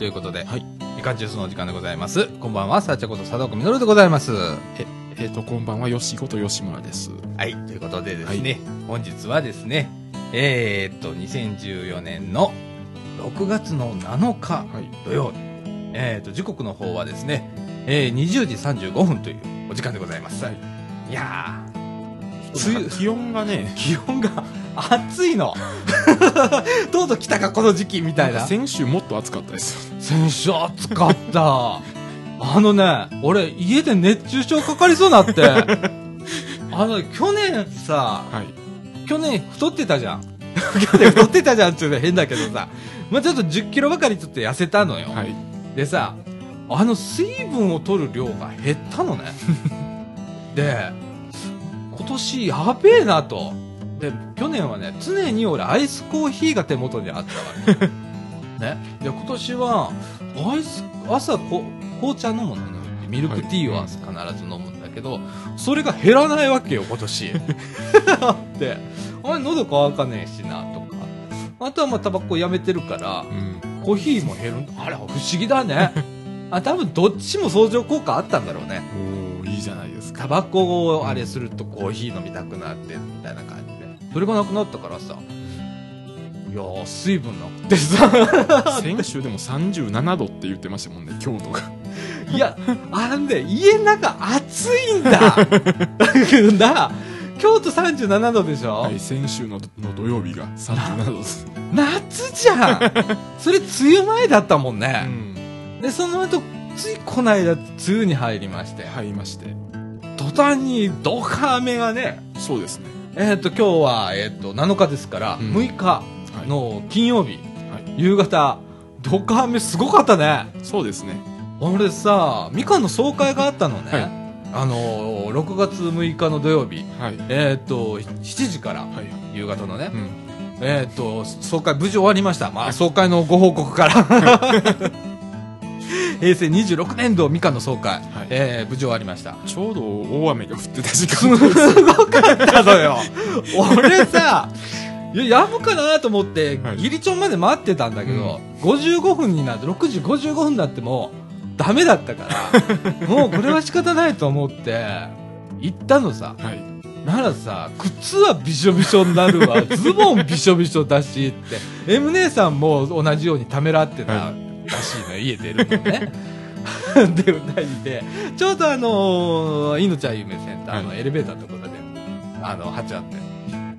ということで、はい。みかんジュースのお時間でございます。こんばんは、さあちゃこと佐藤みのるでございます。え、えっ、と、こんばんは、よしこと吉村です。はい、ということでですね、本日はですね、えー、っと、2014年の6月の7日はい。土曜日、えー、っと、時刻の方はですね、えー、20時35分というお時間でございます。はいい、や梅雨、気温がねー、、気温が暑いの。とうとう来たか、この時期みたいな。先週もっと暑かったですよ。先週暑かった。あのね、俺、家で熱中症かかりそうになって。あの、去年さ、はい。去年太ってたじゃん。去年太ってたじゃんっていうのは変だけどさ、まあちょっと10キロばかりちょっと痩せたのよ。はい。でさ、あの水分を取る量が減ったのね。で、今年やべえなと。で、去年はね、常に俺アイスコーヒーが手元にあったわけ。ね。で、今年は、アイス、朝こ紅茶飲むのね。ミルクティーは必ず飲むんだけど、それが減らないわけよ、今年。で、あれ喉乾かねえしな、とか。あとはまあタバコやめてるから、うん。コーヒーも減るあれ不思議だね あ多分どっちも相乗効果あったんだろうねおー、いいじゃないですか。タバコをあれするとコーヒー飲みたくなってみたいな感じでそれがなくなったからさいやー水分なくてさ 先週でも37度って言ってましたもんね、京都が。いやあのね家の中暑いんだ な京都37度でしょ、はい、先週のの土曜日が37度です。夏じゃんそれ梅雨前だったもんうね、ん。でその後ついこの間梅雨に入りまして入りまして。途端にドカ雨がね、そうですね。えっ、と、今日は、えっ、と、7日ですから、うん6日はい。の金曜日、はい。夕方、ドカ雨すごかったね。そうですね。俺さ、みかんの総会があったのね。はいあのー、6月6日の土曜日、はい。えっ、と、7時から、はい。夕方のねう、ん。えっ、と、総会無事終わりました。まあ、総会のご報告から。平成26年度みかんの総会、はいえー無事終わりました。ちょうど大雨が降ってた時 す間ごかったのよ。俺さ、いや、やむかなと思って、はいギリチョンまで待ってたんだけど、55分になって、6時55分になっても、ダメだったから、もうこれは仕方ないと思って、行ったのさ。はい。ならさ、靴はびしょびしょになるわ、ズボンびしょびしょだしって、M 姉さんも同じようにためらってたはらしいの、家出るのね。で、二人で、ちょうどあのー、いのちゃん夢センターのはエレベーターのところで、あの、鉢あって、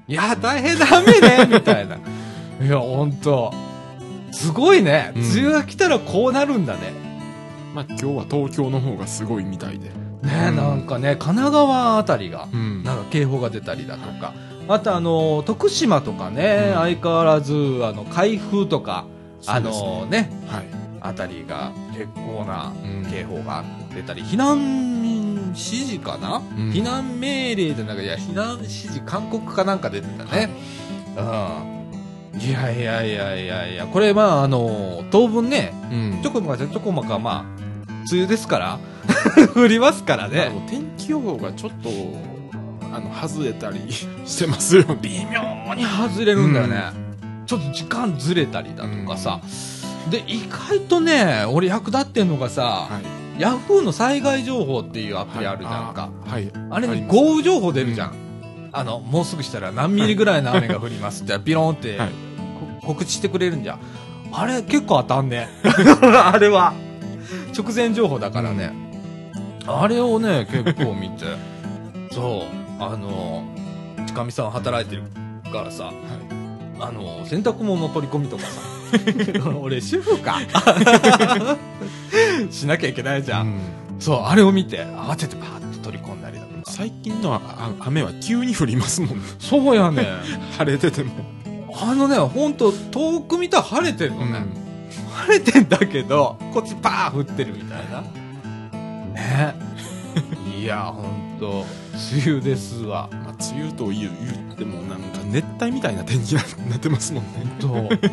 いや、大変だめね、みたいな。いや、ほんと、すごいね。うん梅雨が来たらこうなるんだね。まあ今日は東京の方がすごいみたいで。ね、うんなんかね、神奈川あたりが、うんなんか警報が出たりだとか、あとあの、徳島とかね、うん相変わらず、あの、海風とか、あのね、はい。あたりが結構なうん。警報が出たり、避難指示かな、うん。避難命令じゃなくて、いや、避難指示勧告かなんか出てたね。うん。いやいやいやいやいや、これまああの、当分ね、うん。ちょこまかちょこまかまあ、梅雨ですから、降りますからね。天気予報がちょっと、あの、外れたり してますよね。微妙に外れるんだよね、ちょっと時間ずれたりだとかさ、で意外とね俺役立ってんのがさ、はい。ヤフーの災害情報っていうアプリあるじゃんか、あはい。あれにあります豪雨情報出るじゃん、あのもうすぐしたら何ミリぐらいの雨が降りますってピロンって、告知してくれるんじゃん。あれ結構当たんね。あれは。直前情報だからね、あれをね結構見て。そう。あの近見さん働いてるからさ、あの洗濯物の取り込みとかさ。俺主婦か。しなきゃいけないじゃん、うん。そうあれを見て慌ててパーッと取り込んだりだとか。最近の雨は急に降りますもんね。そうやね 晴れてても。あのね本当遠く見たら晴れてるのね、晴れてんだけどこっちパー降ってるみたいな。ね。いやほんと梅雨ですわまあ、梅雨と言う言ってもなんか熱帯みたいな天気になってますもんね。ほんと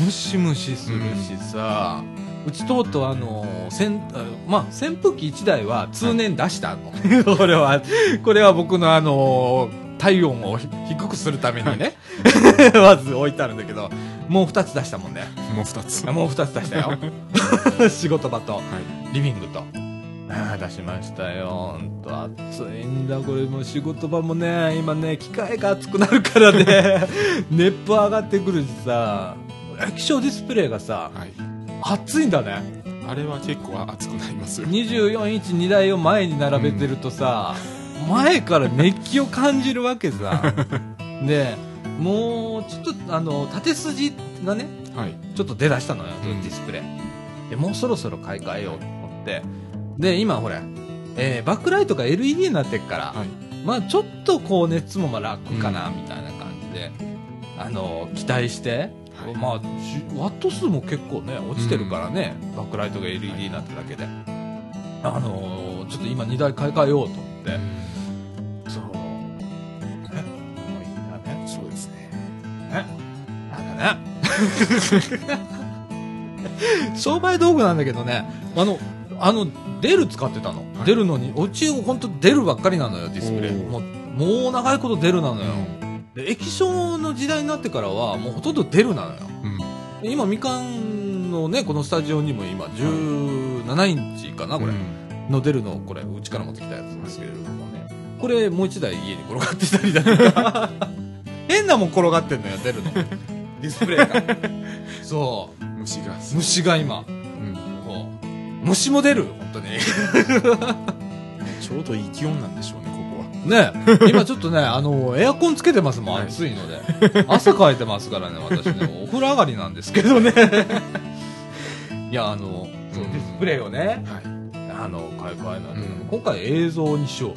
ムシムシするしさ、うちとうとうあのせんあまあ扇風機1台は通年出したの、これはこれは僕のあの体温を低くするためにね、まず置いてあるんだけど、もう2つ出したもんね。もう二つ。もう2つ出したよ。仕事場と、はい。リビングと。出しましたよ。ほんと暑いんだ。これもう仕事場もね、今ね、機械が熱くなるからね、熱風上がってくるしさ、液晶ディスプレイがさ、はい。熱いんだね。あれは結構熱くなりますよ。24インチ2台を前に並べてるとさ、前から熱気を感じるわけさ。で、もう、ちょっと、あの、縦筋がね、はい。ちょっと出だしたのよ、うんディスプレイ。で、もうそろそろ買い替えようと思って。で、今ほれ、えーバックライトが LED になってっから、はい。まあちょっとこう熱もまあ楽かな、みたいな感じで、あの、期待して、はいまあ、じワット数も結構ね、落ちてるからね、バックライトが LED になってるだけで。あのーちょっと今2台買い替えようと思って、そう。えもういいんだね。そうですね。なんかね。商売道具なんだけどね、あの、あの、デル使ってたの。はい出るのに、うち本当出るばっかりなのよ、ディスプレイ。もう、もう長いこと出るなのよ。で、液晶の時代になってからは、もうほとんど出るなのよ。うん。で今、みかんのね、このスタジオにも今、17インチかな、これ。うんの出るの、これ、うちから持ってきたやつですけれどもね。これ、もう一台家に転がってたりだとか。変なもん転がってんのよ、出るの。ディスプレイが。そう。虫が。虫が今。虫も出る、本当に。ちょうどいい気温なんでしょうね、ここは。ね今ちょっとね、あの、エアコンつけてますもん、はい暑いので。汗かいてますからね、私ね。お風呂上がりなんですけどね。いや、あの、そううんディスプレイをね、はい。あの、買い替えなんで、うん今回映像にしよう。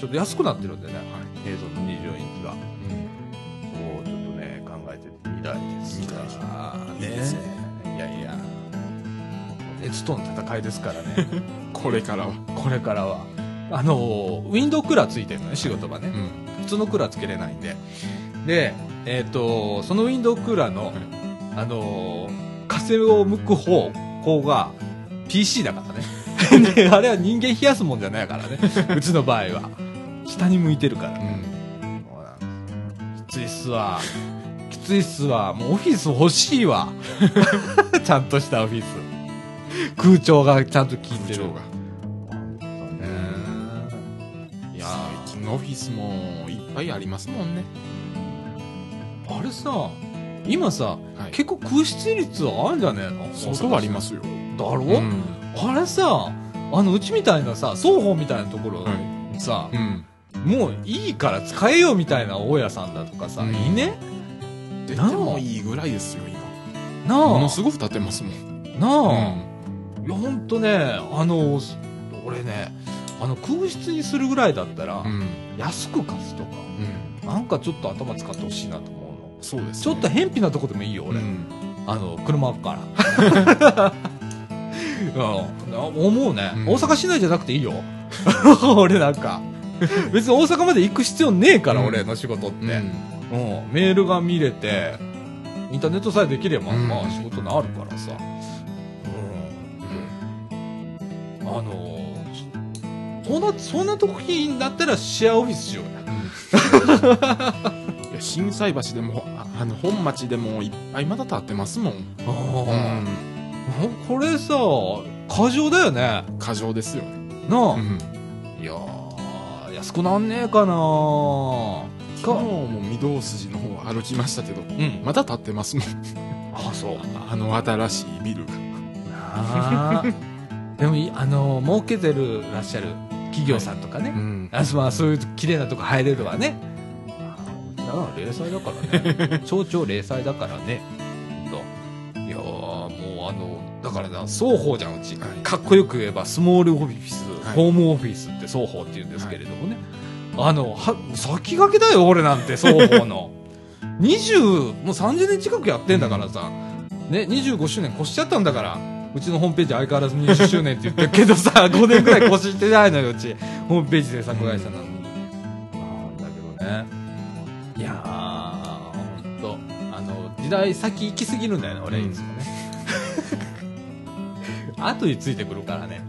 ちょっと安くなってるんでね、は映像の24インチが。う、ちょっとね、考えてみたいです。みたいですね。熱との戦いですからね。これからは。これからは。あの、ウィンドウクーラーついてるのね、仕事場ね。うん。普通のクーラーつけれないんで。で、えっ、と、そのウィンドウクーラーの、あのー、風を向く方向が PC だからね。で、あれは人間冷やすもんじゃないからね。うちの場合は。下に向いてるから。うん。そうなんきついっすわ。きついっすわ。もうオフィス欲しいわ。ちゃんとしたオフィス。空調がちゃんと効いてる。部長が。ねいやー最近のオフィスもいっぱいありますもんね。あれさ、今さ、はい。結構空室率あるんじゃねえの？相当ありますよ。だろ、うん。あれさ、あの、うちみたいなさ、双方みたいなところ、はさい。、うん。もういいから使えよみたいな大家さんだとかさ、うんいいね？出てもいいぐらいですよ、今。なあものすごく建てますもん。なあ、うん。いや、ほんとね、あの、俺ね、あの、空室にするぐらいだったら、うん。安く貸すとか、うん。なんかちょっと頭使ってほしいなと思うの。そうです、ちょっと偏僻なとこでもいいよ、俺。うん。あの、車あっから。い や思うね、うん大阪市内じゃなくていいよ。俺なんか。別に大阪まで行く必要ねえから、うん俺の仕事って、うん。うんメールが見れて、インターネットさえできれば、うんまあ仕事になるからさ。あのそそんな、そんな時になったらシェアオフィスしよう や。いや心斎橋でもああの本町でもいっぱいまだ建ってますもん、あうん、ーこれさ、過剰だよね。過剰ですよね、なあ。うん、いやー、安くなんねえかな昨日も御堂筋の方歩きましたけどうん。まだ建ってますもんあ、そう。あの新しいビルがあーでもい、あの、儲けてるらっしゃる企業さんとかね。んあまあ、そういう綺麗なとこ入れるわね。だから、零細だからね。超超零細だからね。といやー、もうあの、だからな、双方じゃん、うち。はいかっこよく言えば、スモールオフィス、はいホームオフィスって双方って言うんですけれどもね。あの、は、先駆けだよ、俺なんて、双方の。20、もう30年近くやってんだからさ。ね、25周年越しちゃったんだから。うちのホームページ相変わらず20周年って言ってるけどさ、5年ぐらい越してないのよ、うち。ホームページ制作会社なのに。なんだけどね。いやー、ほんと、あの、時代先行きすぎるんだよね、俺、いつもね。後についてくるからね。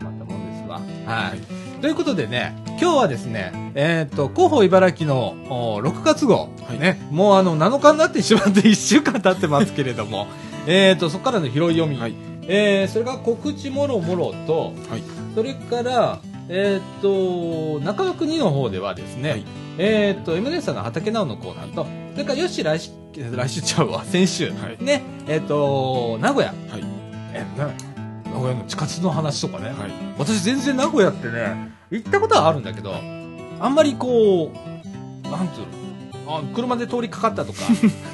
またもんですわ。はい。ということでね、今今日はですね、えっ、と、広報茨城のお6月号、はいね、もうあの、7日になってしまって1週間経ってますけれども、えっと、そこからの拾い読み、はい。えーそれが告知もろもろと、はい。それから、えっ、と、中野国の方ではですね、はい。えっ、と、M ネさんの畑直のコーナーと、それからよし来週、来週ちゃうわ、先週、はい。ね、えっ、と、名古屋、はい。え、な名古屋の地下鉄の話とかね、はい。私全然名古屋ってね、行ったことはあるんだけど、あんまりこう、なんつうの、あ車で通りかかったとか、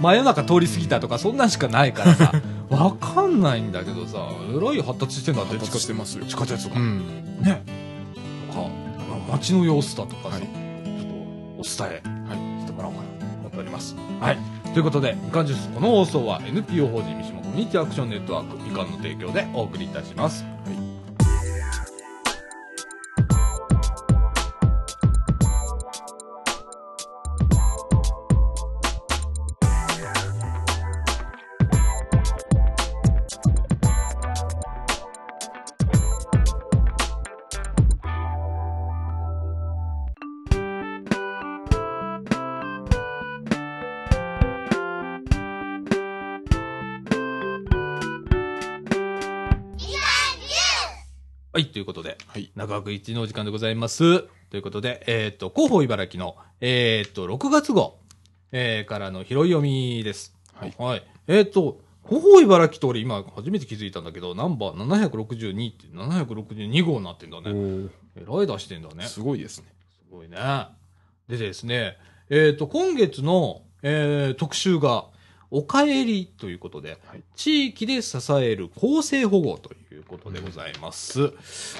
真夜中通り過ぎたとか、そんなんしかないからさ、わかんないんだけどさ、えらい発達してんだって、発達してますよ地下鉄が。うんね。とか、まあ街の様子だとかさ、はいちょっとお伝えはいしてもらおうかなと思っております。はい。ということで、みかんジュース、この放送は NPO 法人三島コミュニティアクションネットワークみかんの提供でお送りいたします。で、はい中枠一のお時間でございます。ということで、えっ、と、広報茨城の、えっ、と、6月号、えーからの拾い読みです。はいはい。えっ、と、広報茨城って俺今初めて気づいたんだけど、ナンバー762って762号になってんだね。えらい出してんだね。すごいですねすごいね。でですね、えっ、と、今月の、えー特集が、おかえりということで、はい地域で支える公正保護ということでございます。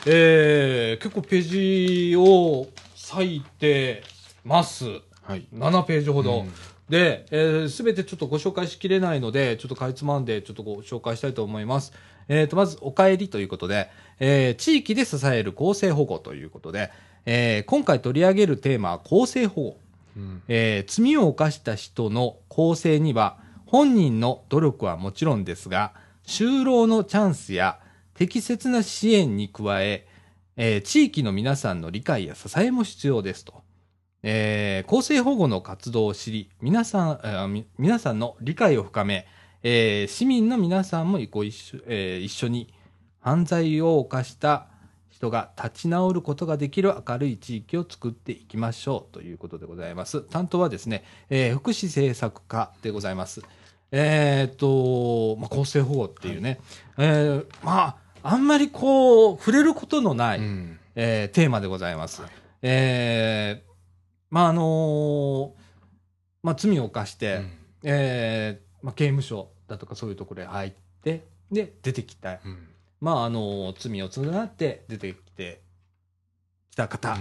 えー結構ページを割いてます。はい7ページほど。うんで、す、えー、べ、てちょっとご紹介しきれないので、ちょっとかいつまんでちょっとご紹介したいと思います。えっ、と、まず、お帰りということで、えー地域で支える公正保護ということで、えー今回取り上げるテーマは公正保護。うんえー罪を犯した人の公正には、本人の努力はもちろんですが、就労のチャンスや適切な支援に加え、えー地域の皆さんの理解や支えも必要ですと。えー公正保護の活動を知り、皆さん、えー皆さんの理解を深め、え市民の皆さんもご一緒,、え一緒に犯罪を犯した人が立ち直ることができる明るい地域を作っていきましょうということでございます。担当はですね、え福祉政策課でございます。えーっと、まあ、公正保護っていうね、えーまあ、あんまりこう、触れることのない、うん。えーテーマでございます。はいえーまああのーまあ、罪を犯して、うん。えーまあ、刑務所だとかそういうところへ入ってで出てきた、うん。まああのー罪を償って出てきてきた方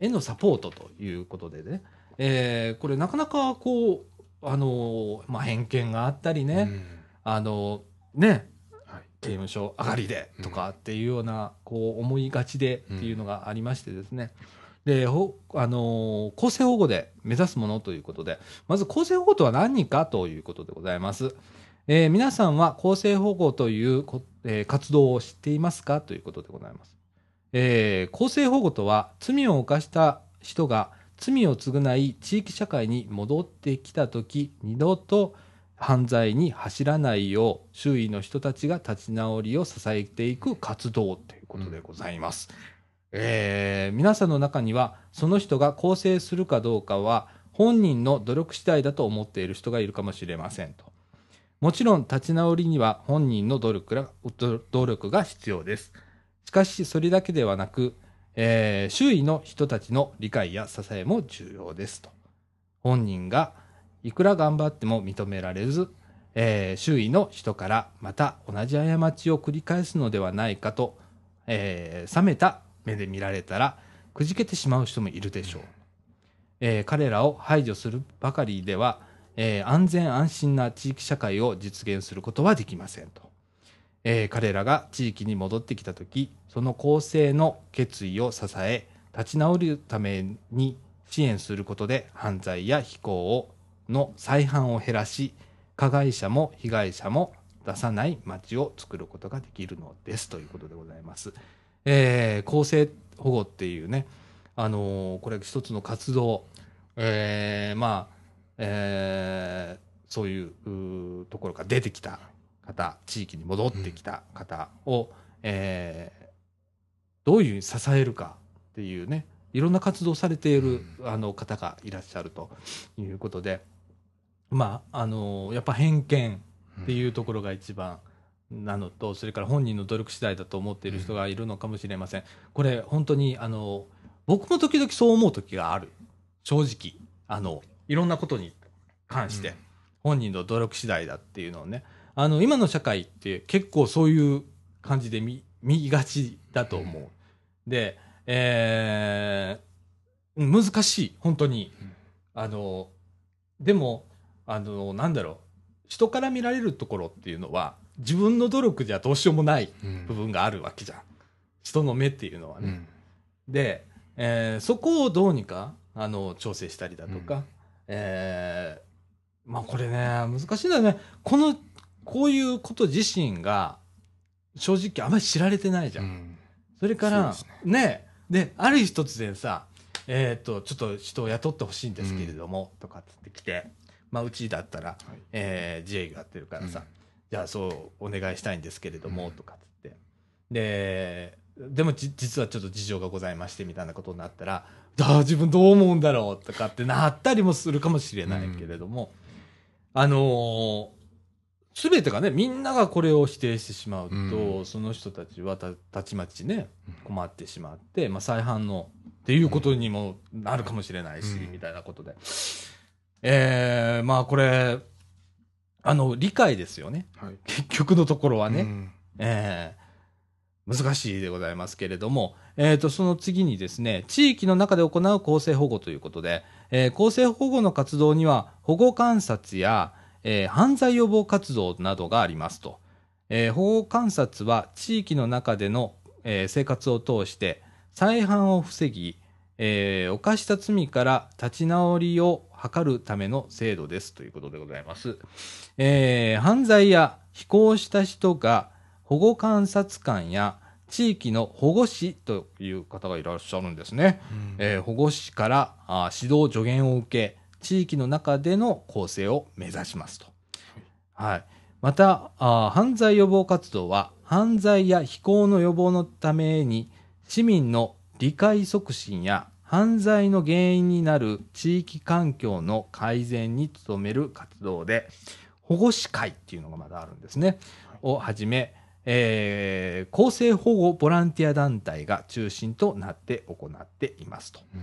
へのサポートということでね、えーこれなかなかこう、あのーまあ、偏見があったりね、うんあのーねはい刑務所上がりでとかっていうような、こう思いがちでっていうのがありましてですね。で、ほあのー公正保護で目指すものということで、まず公正保護とは何かということでございます。えー皆さんは公正保護というこ、えー活動を知っていますかということでございます。えー公正保護とは罪を犯した人が罪を償い地域社会に戻ってきたとき二度と犯罪に走らないよう周囲の人たちが立ち直りを支えていく活動ということでございます。えー皆さんの中にはその人が更生するかどうかは本人の努力次第だと思っている人がいるかもしれませんと。もちろん立ち直りには本人の努力が努力が必要です。しかしそれだけではなく、えー周囲の人たちの理解や支えも重要ですと。本人がいくら頑張っても認められず、えー周囲の人からまた同じ過ちを繰り返すのではないかと、えー冷めた目で見られたらくじけてしまう人もいるでしょう。えー彼らを排除するばかりでは、えー安全安心な地域社会を実現することはできませんと。えー彼らが地域に戻ってきたとき、その公正の決意を支え、立ち直るために支援することで犯罪や非行をの再犯を減らし、加害者も被害者も出さない街を作ることができるのですということでございます。えー公正保護っていうね、あのーこれ一つの活動、えーまあ、えーそういううところから出てきた方、地域に戻ってきた方を、えーどういうふうに支えるかっていうね、いろんな活動されている、あの方がいらっしゃるということで、まあ、あのやっぱ偏見っていうところが一番なのと、それから本人の努力次第だと思っている人がいるのかもしれません。これ、本当に、あの、僕も時々そう思う時がある。正直。あの、いろんなことに関して、うん本人の努力次第だっていうのをね。あの、今の社会って結構そういう感じで見、見がちだと思う。で、えー、難しい。本当に。うんあの、でも、あの、なんだろう。人から見られるところっていうのは、自分の努力じゃどうしようもないうん部分があるわけじゃん。人の目っていうのはね。うんで、えーそこをどうにか、あの、調整したりだとか、うんえーまあこれね、難しいんだよね。この、こういうこと自身が、正直あまり知られてないじゃん。うんそれから、ね。で、ある日突然さ、えっ、と、ちょっと人を雇ってほしいんですけれども、とかつってきて、まあ、うちだったら、はい。えー自営業やってるからさ、うん。じゃあそうお願いしたいんですけれども、うん。とかつって。で、でもじ実はちょっと事情がございましてみたいなことになったら、ああ、自分どう思うんだろうとかってなったりもするかもしれないけれども、あのすべてがね、みんながこれを否定してしまうと、うんその人たちはたたちまちね、うん困ってしまって、まあ、再犯のっていうことにもなるかもしれないし、うんみたいなことで。えー、まあこれ、あの、理解ですよね。はい結局のところはね。うんえー難しいでございますけれども、えー、とその次にですね、地域の中で行う公正保護ということで、えー公正保護の活動には保護観察や、えー犯罪予防活動などがありますと。えー保護観察は地域の中での、えー生活を通して再犯を防ぎ、えー犯した罪から立ち直りを図るための制度ですということでございます。えー犯罪や非行した人が保護観察官や地域の保護士という方がいらっしゃるんですね。うんえー保護士からあー指導助言を受け、地域の中での構成を目指しますと。はい。また、あー犯罪予防活動は、犯罪や非行の予防のために、市民の理解促進や犯罪の原因になる地域環境の改善に努める活動で、保護司会っていうのがまだあるんですね。をはじめ、えー公正保護ボランティア団体が中心となって行っていますと。うん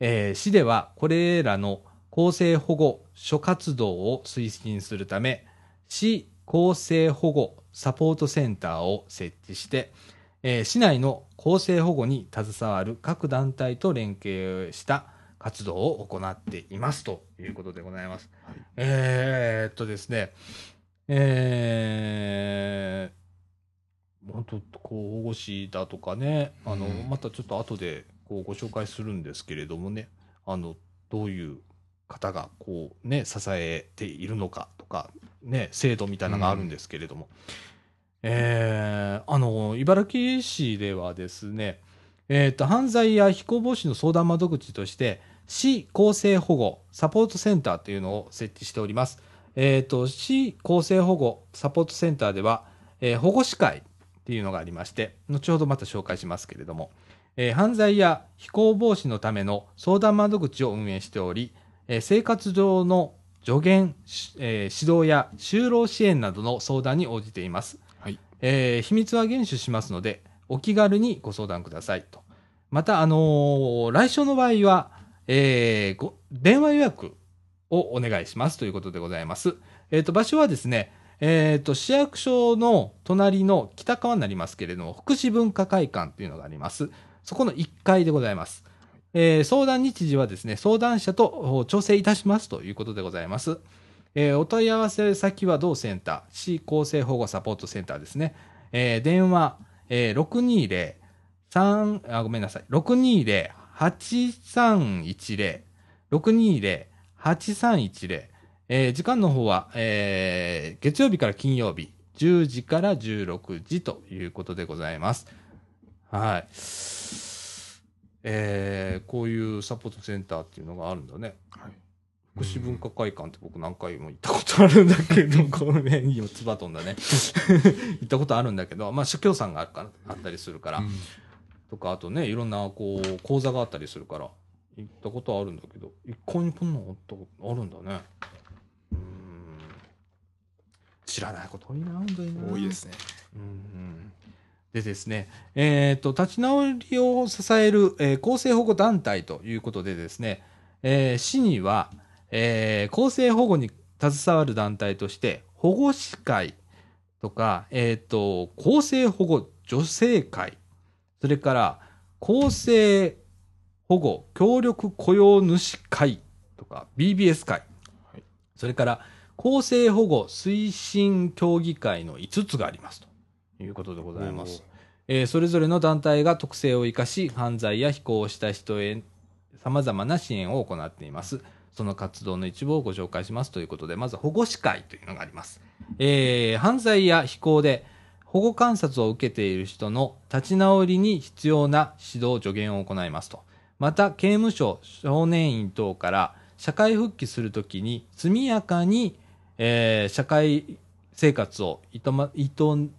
えー市ではこれらの公正保護諸活動を推進するため、市公正保護サポートセンターを設置して、えー市内の公正保護に携わる各団体と連携した活動を行っていますということでございます。はいえーっとですね、えー、本当こう保護士だとかね、あの、うんまたちょっと後でこうご紹介するんですけれどもね、あの、どういう方がこうね、支えているのかとか、ね、制度みたいなのがあるんですけれども、えーあの、茨城市ではですね、えっ、と、犯罪や非行防止の相談窓口として、市公正保護サポートセンターというのを設置しております。えっ、と、市公正保護サポートセンターでは、えー保護司会っていうのがありまして、後ほどまた紹介しますけれども、えー犯罪や非行防止のための相談窓口を運営しており、えー生活上の助言、しえー指導や就労支援などの相談に応じています。はいえー秘密は厳守しますので、お気軽にご相談くださいと。また、あのー来週の場合は、えーご、電話予約をお願いしますということでございます。えっ、と、場所はですね、えっ、と、市役所の隣の北側になりますけれども、福祉文化会館というのがあります。そこの1階でございます。えー相談日時はですね、相談者と調整いたしますということでございます。えーお問い合わせ先は同センター、市公正保護サポートセンターですね。えー電話、えー620、3、あ、ごめんなさい。620-8310、620-8310、えー時間の方は、えー月曜日から金曜日、10時から16時ということでございます。はい。えーこういうサポートセンターっていうのがあるんだね。はい。福祉文化会館って僕何回も行ったことあるんだけど、この辺に四つ葉飛んだね。行ったことあるんだけど、まあ、社協さんがあるから、あったりするから、うんとか、あとね、いろんな、こう、講座があったりするから、行ったことあるんだけど、一向にこんなのあったことあるんだね。うーん。知らないこと多いな、本当にな。多いですね。うんうんでですね、えっ、と、立ち直りを支える、えー公正保護団体ということでですね、えー市には、えー公正保護に携わる団体として、保護司会とか、えっ、と、公正保護女性会、それから、公正保護協力雇用主会とか、BBS 会、はい。それから、公正保護推進協議会の5つがありますということでございます。えーそれぞれの団体が特性を生かし、犯罪や非行をした人へ様々な支援を行っています。その活動の一部をご紹介しますということで、まず保護司会というのがあります。えー犯罪や非行で保護観察を受けている人の立ち直りに必要な指導助言を行いますと。また、刑務所、少年院等から社会復帰するときに速やかに、えー社会生活をいとま、いとん、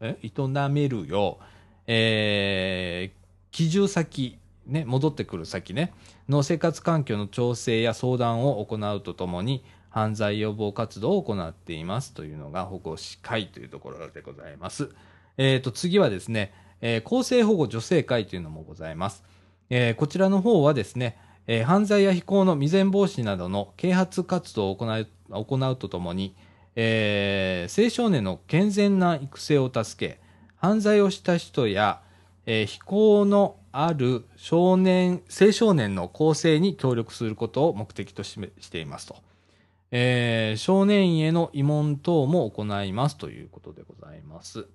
営めるよう、えー帰住先、ね、戻ってくる先ね、の生活環境の調整や相談を行うとともに、犯罪予防活動を行っていますというのが保護司会というところでございます。えっ、と、次はですね、えー公正保護女性会というのもございます。えーこちらの方はですね、えー犯罪や非行の未然防止などの啓発活動を行う行うとともに、えー青少年の健全な育成を助け、犯罪をした人や、えー非行のある少年、青少年の構成に協力することを目的としていますと。えー少年院への慰問等も行いますということでございます。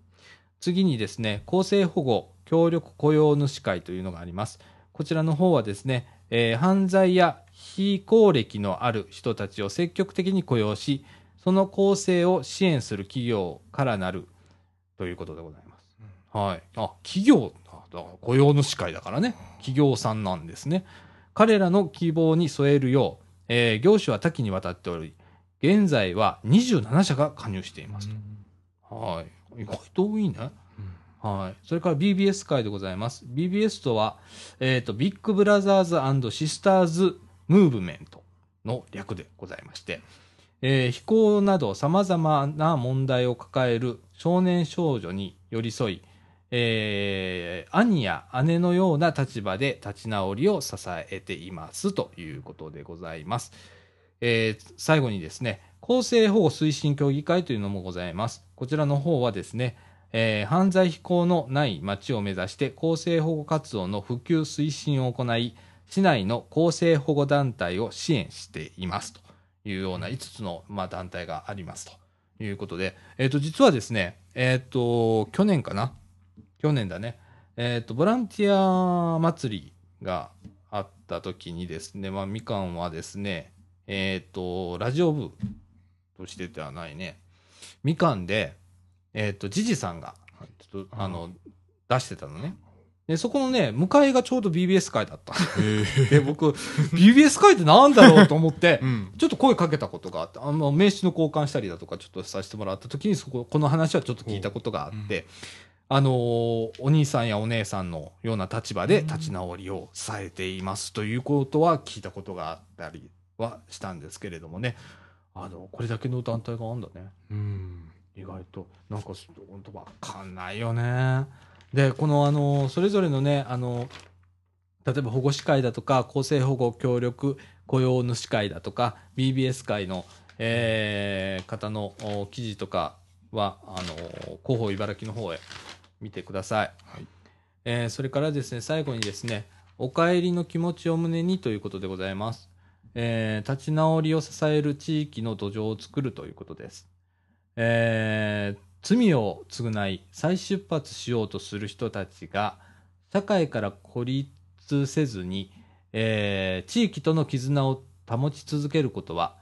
次にですね、公正保護協力雇用主会というのがあります。こちらの方はですね、えー犯罪や非行歴のある人たちを積極的に雇用し、その構成を支援する企業からなるということでございます。はい。あ、企業、あだから雇用主会だからね、企業さんなんですね。彼らの希望に添えるよう、えー業種は多岐にわたっており、現在は27社が加入していますと。はい。意外と多いね。はい。それから BBS 会でございます。BBS とは、えっ、と、ビッグブラザーズシスターズムーブメントの略でございまして、えー非行など様々な問題を抱える少年少女に寄り添い、えー兄や姉のような立場で立ち直りを支えていますということでございます。えー最後にですね、公正保護推進協議会というのもございます。こちらの方はですね、えー犯罪非行のない町を目指して公正保護活動の普及推進を行い、市内の公正保護団体を支援していますというような5つの、まあ、団体がありますと。いうことで、えっ、と、実はですね、えっ、と、去年かな？去年だね、えっ、と、ボランティア祭りがあった時にですね、まあ、みかんはですね、えっ、と、ラジオ部としてではないね、みかんで、えっ、と、ジジさんが、ちょっと、あの、出してたのね。で、そこのね、向かいがちょうど BBS 会だった。で、僕、BBS 会ってなんだろうと思ってう、ん。ちょっと声かけたことがあって、あの、名刺の交換したりだとか、ちょっとさせてもらった時に、そこ、この話はちょっと聞いたことがあって、あのーお兄さんやお姉さんのような立場で立ち直りを支えていますということは聞いたことがあったりはしたんですけれどもね、あの、これだけの団体があるんだね。うん。意外となんか本当わかんないよねでこのあのそれぞれのねあの例えば保護司会だとか公正保護協力雇用主会だとか BBS 会の、えー方のお記事とかはあの広報茨城の方へ見てください、はい。えーそれからですね最後にですねお帰りの気持ちを胸にということでございます、えー立ち直りを支える地域の土壌を作るということです。えー罪を償い再出発しようとする人たちが社会から孤立せずに、えー地域との絆を保ち続けることは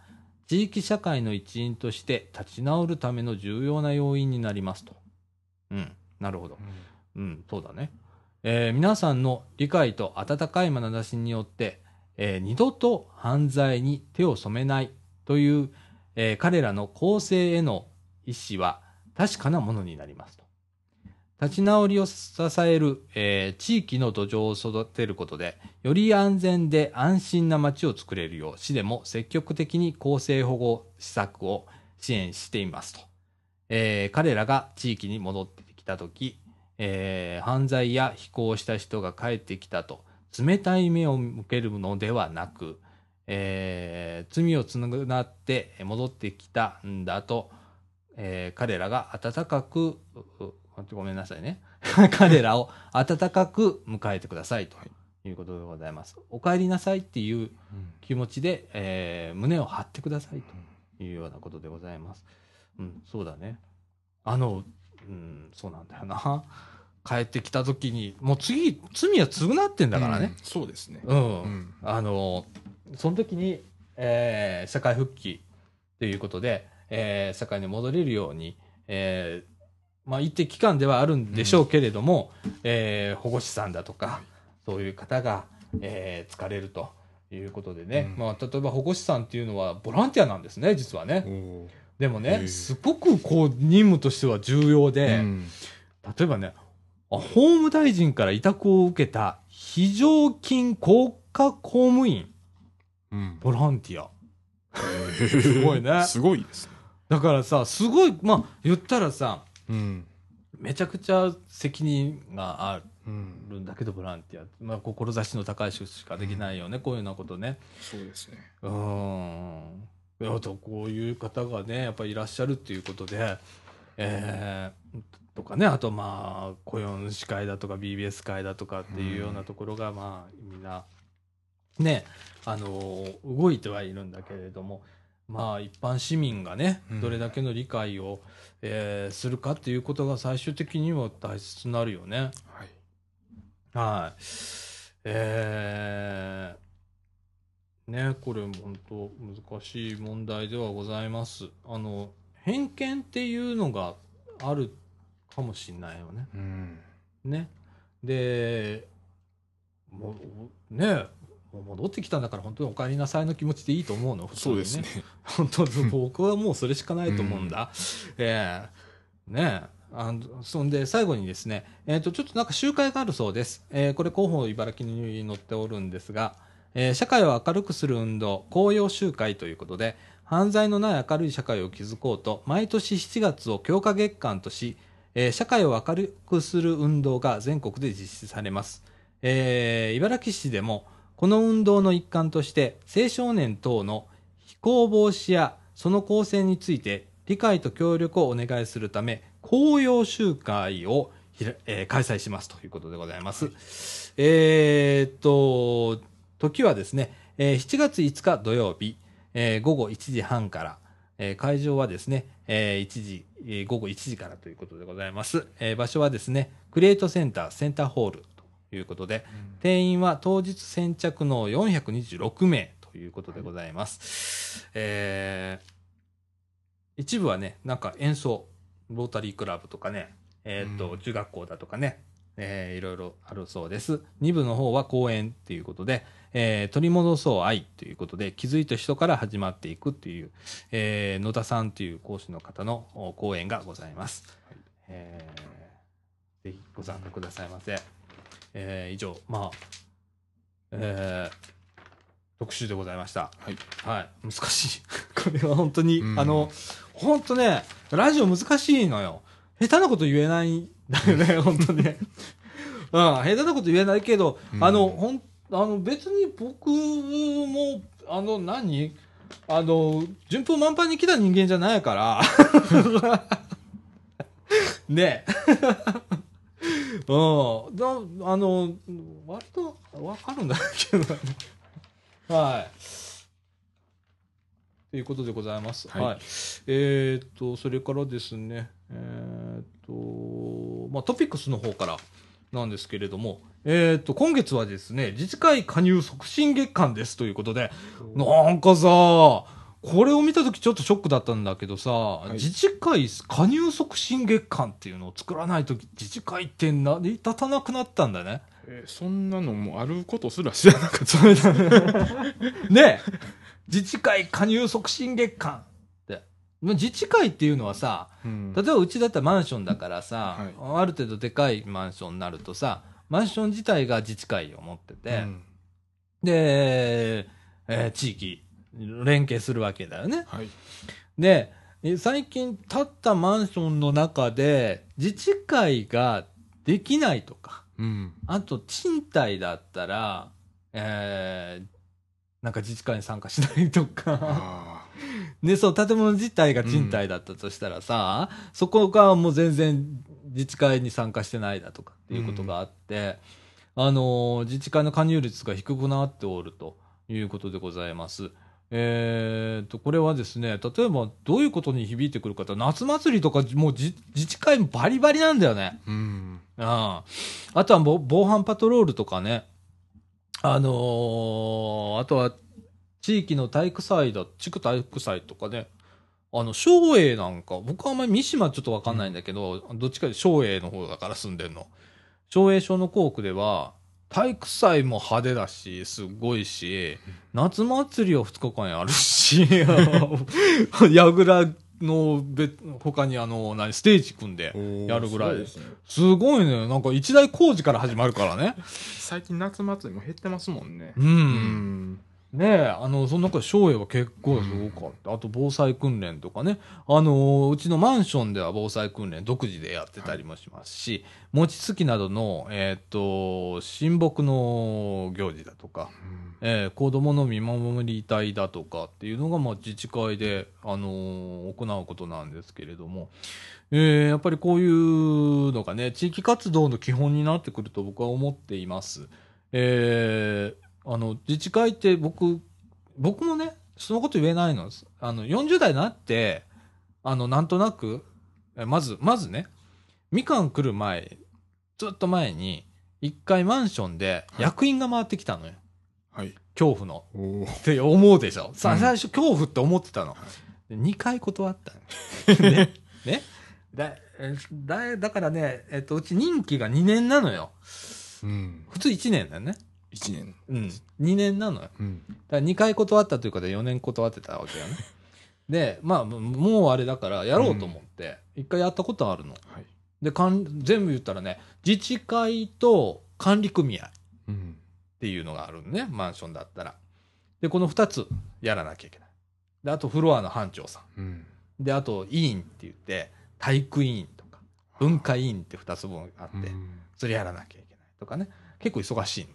地域社会の一員として立ち直るための重要な要因になりますと。うん、なるほど。うん、そうだね。えー皆さんの理解と温かい眼差しによって、えー二度と犯罪に手を染めないという、えー彼らの更生への意志は確かなものになりますと。立ち直りを支える、えー地域の土壌を育てることで、より安全で安心な街を作れるよう、市でも積極的に公正保護施策を支援していますと。えー彼らが地域に戻ってきたとき、えー犯罪や非行した人が帰ってきたと、冷たい目を向けるのではなく、えー罪を償って戻ってきたんだと、えー彼らが温かく、ごめんなさいね。彼らを温かく迎えてくださいということでございます。お帰りなさいっていう気持ちで、えー胸を張ってくださいというようなことでございます。うん、そうだね。あの、うん、そうなんだよな。帰ってきた時に、もう次、罪は償ってんだからね。うんそうですね。うん。うんあの、その時に、えー社会復帰ということで、えー社会に戻れるように、えーまあ一定期間ではあるんでしょうけれども、えー保護司さんだとか、そういう方が、えー疲れるということでね、うん。まあ例えば保護司さんっていうのはボランティアなんですね、実はね。でもへね、えすごくこう任務としては重要で、うん。例えばね、あ法務大臣から委託を受けた非常勤国家公務員。うん。ボランティア。すごいね。すごいですね。だからさ、すごい、まあ、言ったらさ、うん。めちゃくちゃ責任があうん。るんだけど、ボランティア。まあ、志の高い人しかできないよね、こういうようなことね。そうですね。うーん。あと、こういう方がね、やっぱりいらっしゃるっていうことで、えー、とかね、あとまあ、雇用主会だとか BBS 会だとかっていうようなところが、まあ、みんな、ね、あの、動いてはいるんだけれども、まあ、一般市民がねう、んどれだけの理解を、えーするかっていうことが最終的には大切になるよね。はい。はい。えー、ね、これ本当難しい問題ではございます。あの、偏見っていうのがあるかもしれないよね。うん。ね。で、もう、ね、戻ってきたんだから本当にお帰りなさいの気持ちでいいと思うの。普通にそうですね。本当 僕はもうそれしかないと思うんだ。ええねえ。あのそんで最後にですね、えっ、と、ちょっとなんか集会があるそうです。えーこれ広報茨城に載っておるんですが、えー社会を明るくする運動、紅葉集会ということで、犯罪のない明るい社会を築こうと、毎年7月を強化月間とし、えー社会を明るくする運動が全国で実施されます。えー茨城市でも、この運動の一環として、青少年等の非行防止やその構成について理解と協力をお願いするため、紅葉集会を、えー開催しますということでございます。えーっと、時はですね、えー7月5日土曜日、えー午後1時半から、えー会場はですね、えー1時、えー午後1時からということでございます。えー場所はですね、クリエイトセンター、センターホールいうことで、定員は当日先着の426名ということでございます。えー一部はね、なんか演奏、ロータリークラブとかね、えっ、と、うん中学校だとかね、えーいろいろあるそうです。二部の方は公演っていうことで、えー取り戻そう愛ということで、気づいた人から始まっていくっていう、えー野田さんという講師の方のお講演がございます。えーぜひご参加くださいませ。えー以上、まあ、えー特集でございました。はい。はい。難しい。これは本当に、うんあの、本当ね、ラジオ難しいのよ。下手なこと言えないんだよね、本当にね。うん、下手なこと言えないけど、うんあの、ほん、あの、別に僕も、あの、何？あの、順風満帆に来た人間じゃないから。ねうん。だ、あの、割とわかるんだけどね。はい。ということでございます。は。はいいえーっと、それからですね、えーっと、まあ、トピックスの方からなんですけれども、えーっと、今月はですね、自治会加入促進月間ですということで、なんかさ、ここれを見たときちょっとショックだったんだけどさ、い自治会加入促進月間っていうのを作らないとき、自治会って成り立たなくなったんだね。えーそんなのもあることすら知らなかった。ね。ねえ自治会加入促進月間って。自治会っていうのはさ、うん例えばうちだったらマンションだからさ、はある程度でかいマンションになるとさ、マンション自体が自治会を持ってて、うんで、えー地域、連携するわけだよね。はい。で、え最近建ったマンションの中で、自治会ができないとか、うん。あと賃貸だったら、えーなんか自治会に参加しないとか、あ で、そう、建物自体が賃貸だったとしたらさ、そこがもう全然自治会に参加してないだとかっていうことがあって、あのー自治会の加入率が低くなっておるということでございます。えー、と、これはですね、例えばどういうことに響いてくるかと、夏祭りとかもう自自治会バリバリなんだよね。ーうん。あああとはぼ防犯パトロールとかね。あのーあとは地域の体育祭だ、地区体育祭とかね。あの、松栄なんか、僕はあんまり三島ちょっとわかんないんだけど、どっちかで松栄の方だから住んでんの。松栄小の校区では、体育祭も派手だし、すごいし、夏祭りは2日間やるし、やぐらの別、他にあの、何、ステージ組んで、やるぐらいす。すごいね。なんか一大工事から始まるからね。最近夏祭りも減ってますもんね。うん。うん。ねえ、あの、その中で松栄は結構すごかった。あと防災訓練とかね。あの、うちのマンションでは防災訓練独自でやってたりもしますし、餅つきなどの、えっ、と、親睦の行事だとか、えー子供の見守り隊だとかっていうのが、まあ、自治会で、あのー行うことなんですけれども、えーやっぱりこういうのがね、地域活動の基本になってくると僕は思っています。えーあの、自治会って僕、僕もね、そのこと言えないの。あの、40代になって、あの、なんとなく、えまず、まずね、みかん来る前、ずっと前に、一回マンションで役員が回ってきたのよ。はい。恐怖の。って思うでしょ。さ、うん最初恐怖って思ってたの。で2回断ったの。ね。ね。だ、えだ、だからね、えっと、うち任期が2年なのよ。うん。普通1年だよね。一年。うん。2年なのよ。うん。だから2回断ったということで4年断ってたわけよね。で、まあ、もうあれだからやろうと思って、1回やったことあるの。はい。で、かん全部言ったらね、自治会と管理組合。うん。っていうのがあるのね、マンションだったら。で、この2つやらなきゃいけない。で、あとフロアの班長さうん。ん。で、あと委員って言って、体育委員とか、文化委員って2つ分あって、それやらなきゃいけないとかね。結構忙しいの。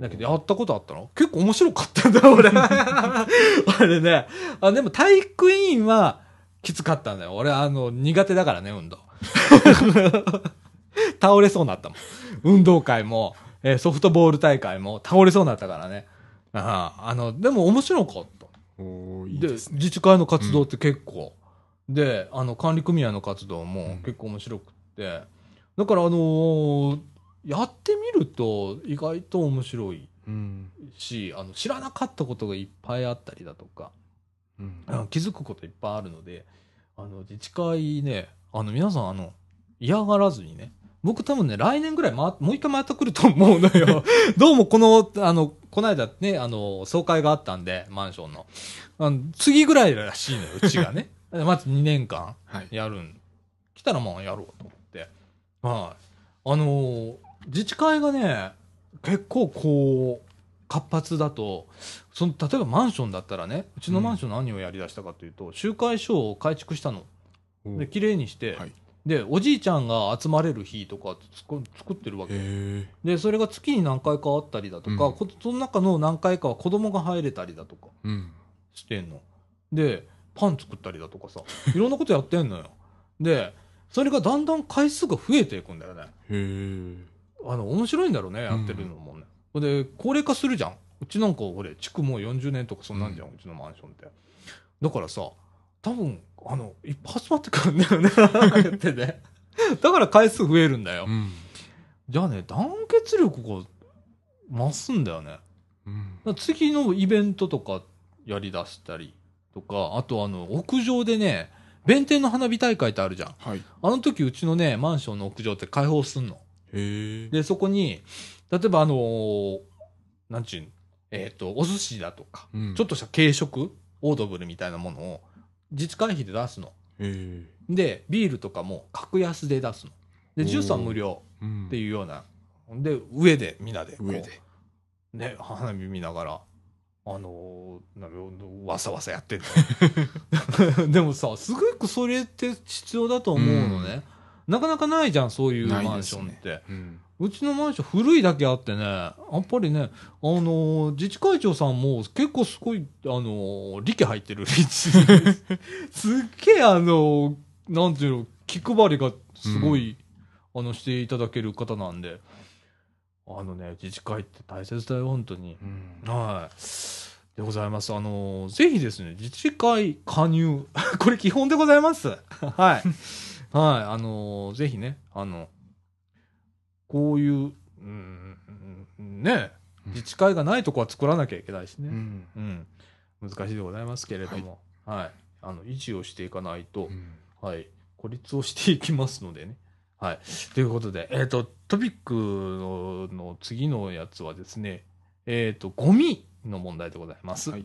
だけど、やったことあったの？結構面白かったんだ、俺。あれね。あ、でも体育委員はきつかったんだよ。俺、あの、苦手だからね、運動。倒れそうになったもん。運動会も、えーソフトボール大会も倒れそうになったからね。あああの、でも面白かった。いいでね。自治会の活動って結構、であの管理組合の活動も結構面白くって、だからあのーやってみると意外と面白いうん。しあの知らなかったことがいっぱいあったりだとか、うん。気づくこといっぱいあるのであの自治会ねあの皆さんあの嫌がらずにね僕多分ね来年ぐらい、ま、もう一回また来ると思うのよ どうもこのあのこの間ねあの総会があったんでマンションのあの次ぐらいらしいのようちがね まず2年間はい。やるん来たらまあやろうと思ってはいあのー自治会がね結構こう活発だとその例えばマンションだったらねうちのマンション何をやりだしたかというと、集会所を改築したのおで綺麗にして、はい。でおじいちゃんが集まれる日とかつく作ってるわけ。でそれが月に何回かあったりだとか、うんこその中の何回かは子供が入れたりだとかうん。してんの。で、パン作ったりだとかさ、いろんなことやってんのよ。で、それがだんだん回数が増えていくんだよね。あの、面白いんだろうね、やってるのもね。で、高齢化するじゃん。うちなんか、俺、築もう40年とかそんなんじゃん、うちのマンションって。だからさ、多分、あの、いっぱい集まってくるんだよね、ってね。だから回数増えるんだよ。うん。じゃあね、団結力が増すんだよね。うん。次のイベントとかやりだしたりとか、あとあの、屋上でね、弁天の花火大会ってあるじゃん。はい。あの時うちのね、マンションの屋上って開放すんの。で、そこに、例えばあのーなんちゅうの？えっ、と、お寿司だとか、うんちょっとした軽食、オードブルみたいなものを自治会費で出すの。で、ビールとかも格安で出すの。で、ジュースは無料うんっていうような。で、上で、みんなで。上で。ね、花火見ながら、あのーわさわさやってんの。でもさ、すごくそれって必要だと思うのね。なかなかないじゃん、そういうマンションって。うん。うちのマンション古いだけあってね、やっぱりね、あのー自治会長さんも結構すごい、あのー力入ってる すっげえあのーなんていうの、気配りがすごい、あの、していただける方なんで、あのね、自治会って大切だよ、本当に。うんはい。でございます。あのーぜひですね、自治会加入。これ基本でございます。はい。はい。あのーぜひね、あの、こういう、うん、ね、自治会がないとこは作らなきゃいけないしね。うん。うん。難しいでございますけれども、はい。あの、維持をしていかないと、うんはい。孤立をしていきますのでね。はい。ということで、えっ、と、トピックのの次のやつはですね、えっ、と、ゴミの問題でございます。はい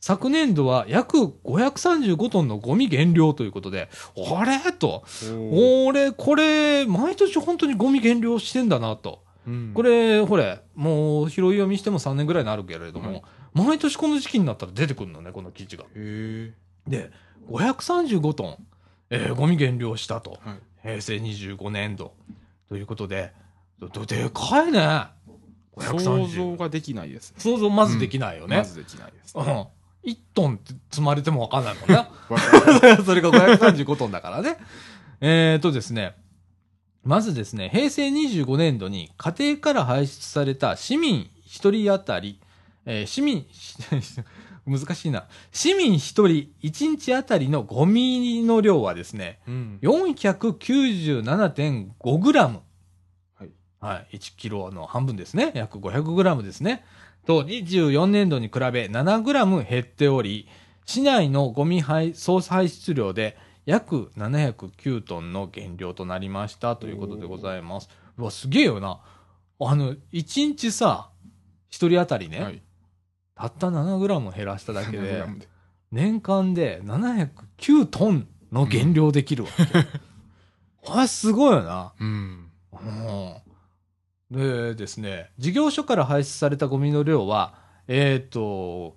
昨年度は約535トンのゴミ減量ということで、あれ？と、俺、これ、毎年本当にゴミ減量してんだなと。うんこれ、ほれ、もう拾い読みしても3年ぐらいになるけれども、はい毎年この時期になったら出てくるのね、この記事が。で、535トン、えーゴミ減量したと。はい。平成25年度。ということで、でかいね。想530像ができないですね。想像まずできないよね。まずできないですうね。ん。1トンって積まれてもわかんないもんね。わかるそれが535トンだからね。えーとですね。まずですね、平成25年度に家庭から排出された市民1人当たり、えー市民、難しいな。市民1人1日当たりのゴミの量はですね、うん。497.5グラム。はい。はい。1キロの半分ですね。約500グラムですね。と、24年度に比べ7グラム減っており、市内のゴミ排総排出量で約709トンの減量となりましたということでございます。うわ、すげえよな。あの、1日さ、1人当たりね、はい。たった7グラム減らしただけ7グで年間で709トンの減量できるわけ。これすごいよな。うん。うんでですね、事業所から排出されたゴミの量は、えっ、と、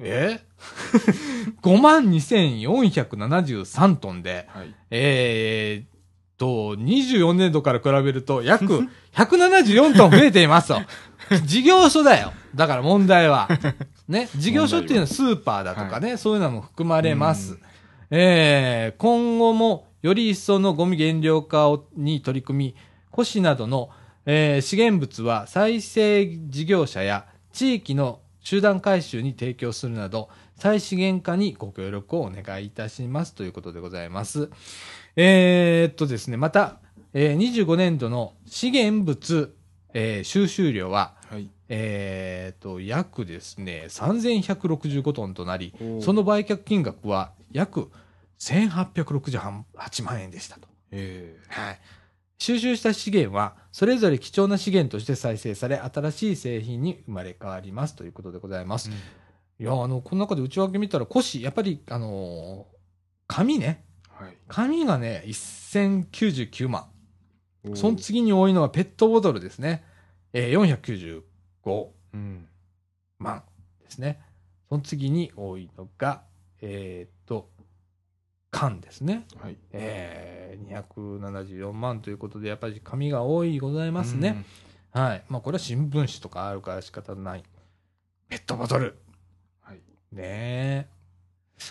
え ?5 万2473トンで、はい。えーっと、24年度から比べると約174トン増えていますと。事業所だよ。だから問題は。ね。事業所っていうのはスーパーだとかね、そういうのも含まれます。うんえー今後もより一層のゴミ減量化をに取り組み、古紙などの、えー資源物は再生事業者や地域の集団回収に提供するなど、再資源化にご協力をお願いいたしますということでございます。えーっとですね、また、えー25年度の資源物、えー収集量は、はい。えーっと、約ですね、3165トンとなり、その売却金額は約1868万円でしたと。えはい。収集した資源は、それぞれ貴重な資源として再生され、新しい製品に生まれ変わりますということでございます。いや、あの、この中で内訳見たら、古紙、やっぱり、あのー紙ね。はい。紙がね、1099万。その次に多いのはペットボトルですね。えー、495うん。万ですね。その次に多いのが、えーっと、缶ですね。はい。えー、274万ということで、やっぱり紙が多いございますね。はい。まあ、これは新聞紙とかあるから仕方ない。ペットボトル。うん。はい。ねえ。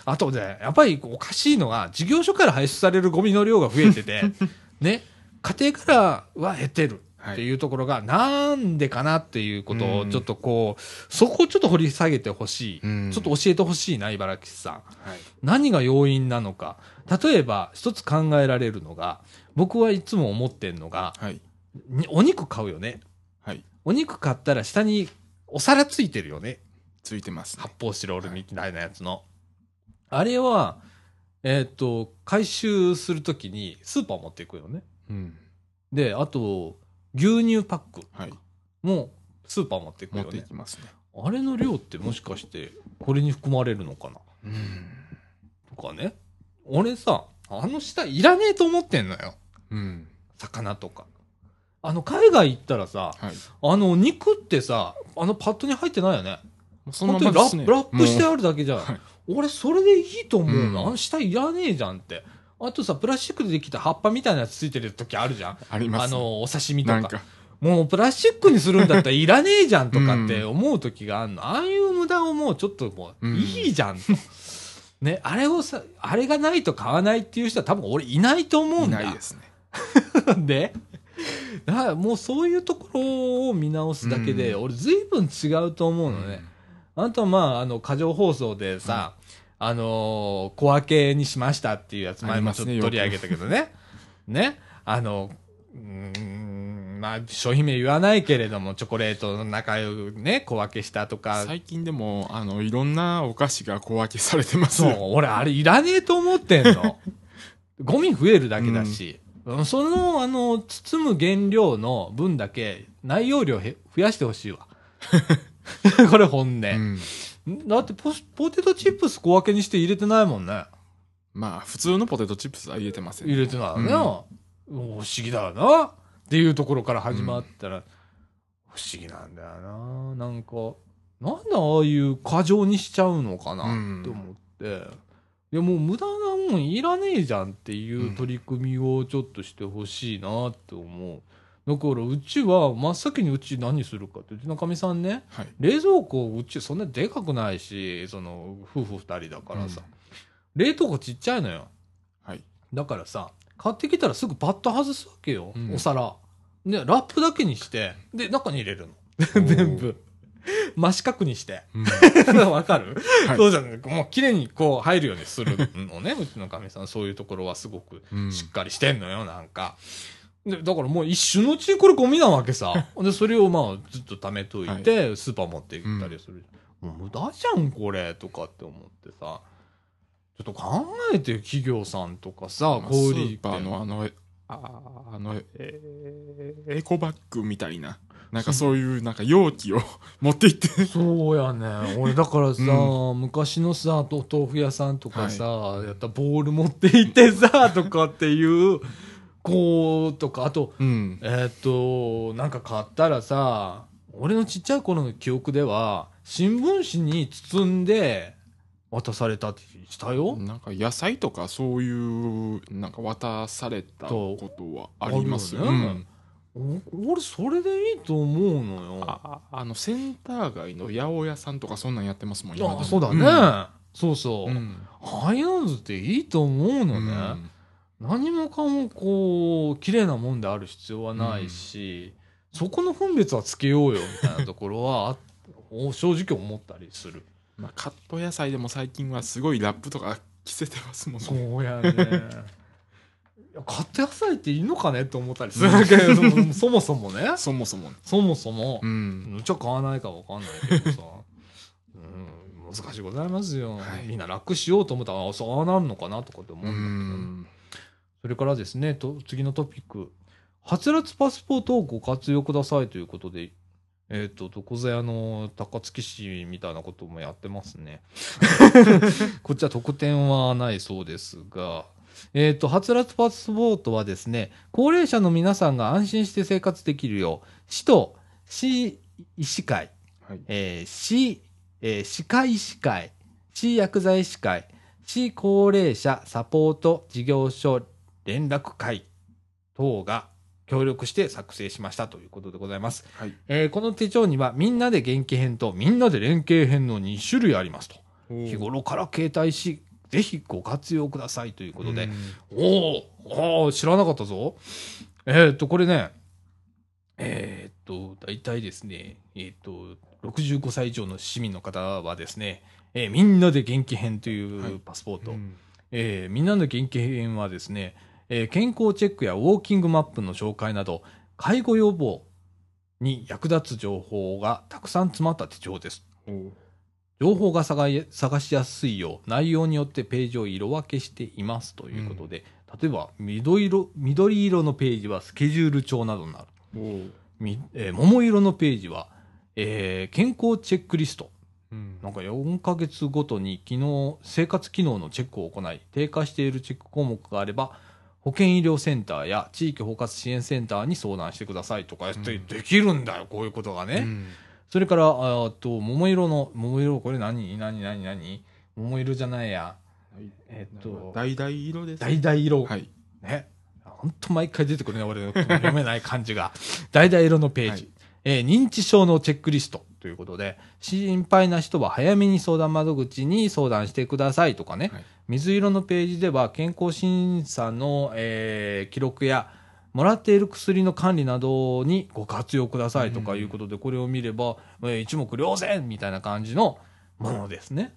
あとね、やっぱりおかしいのは、事業所から排出されるゴミの量が増えてて、ね、家庭からは減ってるはい。っていうところが、なんでかなっていうことをうんちょっとこう、そこをちょっと掘り下げてほしい。うんちょっと教えてほしいな、茨城さん。はい。何が要因なのか。例えば、一つ考えられるのが、僕はいつも思ってんのが、はい。にお肉買うよね。はい。お肉買ったら下にお皿ついてるよね。ついてますね。発泡スチロールみたいなやつの。あれは、えっ、と、回収するときにスーパー持っていくよね。うん。で、あと、牛乳パックはい。もスーパー持っていくよね。ね。あれの量ってもしかして、これに含まれるのかな？うん。とかね。俺さ、あの下いらねえと思ってんのよ。うん。魚とか。あの、海外行ったらさ、はい。あの、肉ってさ、あのパッドに入ってないよね。そのまま。ラップしてもあるだけじゃん。はい俺、それでいいと思うの。うんあの下いらねえじゃんって。あとさ、プラスチックでできた葉っぱみたいなやつついてる時あるじゃん。うあります、あの、お刺身とか。なんか、もうプラスチックにするんだったらいらねえじゃんとかって思う時があるの。ああいう無駄をもうちょっともう、うんいいじゃんと。ね、あれをさ、あれがないと買わないっていう人は多分俺いないと思ういんだ。ないですね。で、だからもうそういうところを見直すだけで、うん俺随分違うと思うのね。あとはまあ、あの、過剰放送でさ、あのー小分けにしましたっていうやつ、あ前もちょっりますねと取り上げたけどね。ね。あの、うーん、まあ、商品名言わないけれども、チョコレートの中をね、小分けしたとか。最近でも、あの、いろんなお菓子が小分けされてますそうよ。、俺あれいらねえと思ってんの。ゴミ増えるだけだし、その、あの、包む原料の分だけ内容量へ増やしてほしいわ。これ本音。うん。だってポスポテトチップス小分けにして入れてないもんね。まあ、普通のポテトチップスは入れてません。入れてないよね。不思議だよな。っていうところから始まったら、不思議なんだよな。なんか、なんでああいう過剰にしちゃうのかなって思って。いやもう無駄なもんいらねえじゃんっていう取り組みをちょっとしてほしいなって思う。だからうちは真っ先にうち何するかって、うちのかみさんね、はい。冷蔵庫うちそんなでかくないし、その夫婦二人だからさ、冷凍庫ちっちゃいのよ。はい。だからさ、買ってきたらすぐパッと外すわけよ、うんお皿。で、ラップだけにして、で、中に入れるの。全部。真四角にして。うんわかる、はいそうじゃん。もう綺麗にこう入るようにするのね。うちのかみさん、そういうところはすごくしっかりしてんのよ、なんか。で、だからもう一瞬のうちにこれゴミなわけさ。で、それをまあずっと貯めといて、スーパー持って行ったりする。もう無駄じゃん、これ、とかって思ってさ。ちょっと考えてよ、企業さんとかさ、まあ小売スーパーのあの、ああの、えーエコバッグみたいな、なんかそういうなんか容器を 持って行って、そうやね。俺だからさ、う昔のさ、と豆腐屋さんとかさ、やったボール持って行ってさ、とかっていう、こう、とか、あと、うん。えーっと、なんか買ったらさ、俺のちっちゃい頃の記憶では、新聞紙に包んで渡されたってしたよ。なんか野菜とかそういう、なんか渡されたことはありますよ。ねうんお俺、それでいいと思うのよ。ああの、センター街の八百屋さんとかそんなんやってますもん、あそうだね。そうそう。うん。ああいうのっていいと思うのね。何もかもこう、綺麗なもんである必要はないし、そこの分別はつけようよみたいなところは、正直思ったりする。まあ、カット野菜でも最近はすごいラップとか着せてますもんそうやね。いや買って野菜っていいのかねって思ったりするけれども、そもそもね。そもそも。そもそもう、ん。うちは買わないかわかんないけどさ。うん、難しいございますよ、はいみんな楽しようと思ったら、あそうなるのかなとかって思ううんだけど。ん。それからですね、と次のトピック。はつらつパスポートをご活用くださいということで、えっ、と、床座屋の高槻市みたいなこともやってますね。こっちは特典はないそうですが、えっ、と、はつらつパスポートはですね、高齢者の皆さんが安心して生活できるよう、市と市医師会、はい。えー市、えー歯科医師会、市薬剤師会、市高齢者サポート事業所連絡会等が協力して作成しましたということでございます。はい。えーこの手帳にはみんなで元気編とみんなで連携編の2種類ありますと。日頃から携帯し、ぜひご活用くださいということで、おーおー知らなかったぞ。えーっと、これね、えーっと、大体ですね、えーっと、65歳以上の市民の方はですね、えーみんなで元気編といはいうパスポート、うんえーみんなの元気編はですね、えー健康チェックやウォーキングマップの紹介など、介護予防に役立つ情報がたくさん詰まった手帳です。情報が探しやすいよう、内容によってページを色分けしていますということで、例えば緑色、緑色のページはスケジュール帳などになる。おみえー桃色のページは、えー健康チェックリスト。うんなんか4ヶ月ごとに機能、生活機能のチェックを行い、低下しているチェック項目があれば、保健医療センターや地域包括支援センターに相談してくださいとかやって、うんできるんだよ、こういうことがね。うんそれから、あと、桃色の、桃色、これ何？何？何？何？桃色じゃないや。えっと橙色です。橙色。はい。ね。ほんと毎回出てくるね、俺の読めない漢字が。橙色のページ。はいえー認知症のチェックリストということで、心配な人は早めに相談窓口に相談してくださいとかね。はい水色のページでは健康審査の、えー記録や、もらっている薬の管理などにご活用くださいとかいうことで、これを見れば、えー一目瞭然みたいな感じのものですね。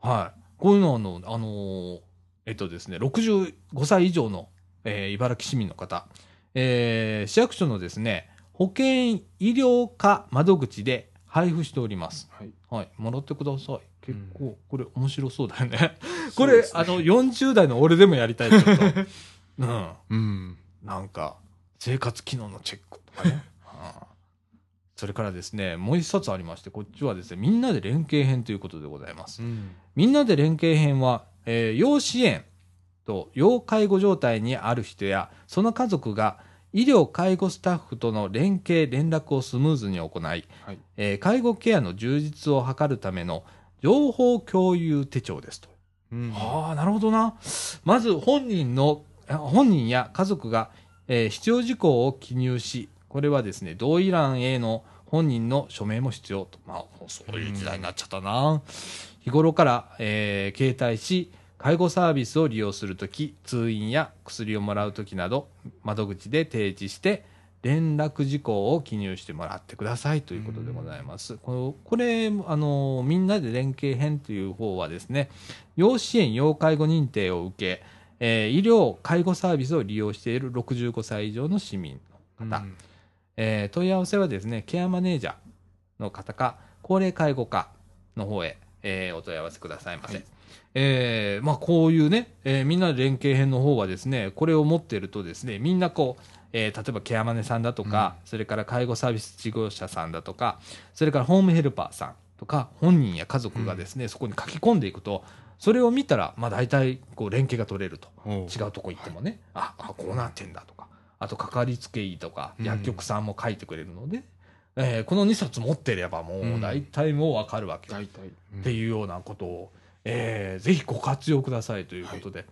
はい。こういうのはあの、あのーえっとですね、65歳以上の、えー茨城市民の方、えー市役所のですね、保健医療課窓口で配布しております。はい。はい。もらってください。結構、これ面白そうだよね。これ、ねあの、40代の俺でもやりたい、ちょっと。うん。うん。なんか、生活機能のチェックとかね。うんそれからですね、もう一冊ありまして、こっちはですね、みんなで連携編ということでございます。うん。みんなで連携編は、えー要支援と要介護状態にある人や、その家族が医療介護スタッフとの連携、連絡をスムーズに行い、はい。えー介護ケアの充実を図るための情報共有手帳ですと。うんああ、なるほどな。まず本人の、本人や家族が、えー必要事項を記入し、これはですね、同意欄への本人の署名も必要と。まあ、そういう時代になっちゃったな。日頃から、えー携帯し、介護サービスを利用するとき、通院や薬をもらうときなど、窓口で提示して、連絡事項を記入してもらってくださいということでございます。このこれ、あの、みんなで連携編という方はですね、要支援、要介護認定を受け、えー医療、介護サービスを利用している65歳以上の市民の方、うんえー問い合わせはですね、ケアマネージャーの方か、高齢介護課の方へ、えーお問い合わせくださいませ。はいえーまあ、こういうね、えーみんなで連携編の方はですね、これを持ってるとですね、みんなこう、えー例えばケアマネさんだとか、それから介護サービス事業者さんだとか、それからホームヘルパーさんとか、本人や家族がですね、そこに書き込んでいくと、それを見たら、まあ大体、こう、連携が取れると。違うとこ行ってもね、あ、あ、こうなってんだとか、あと、かかりつけ医とか、うん。薬局さんも書いてくれるので、えーこの2冊持ってればもう大体もうわかるわけ、大体。うん。っていうようなことを、えーぜひご活用くださいということで、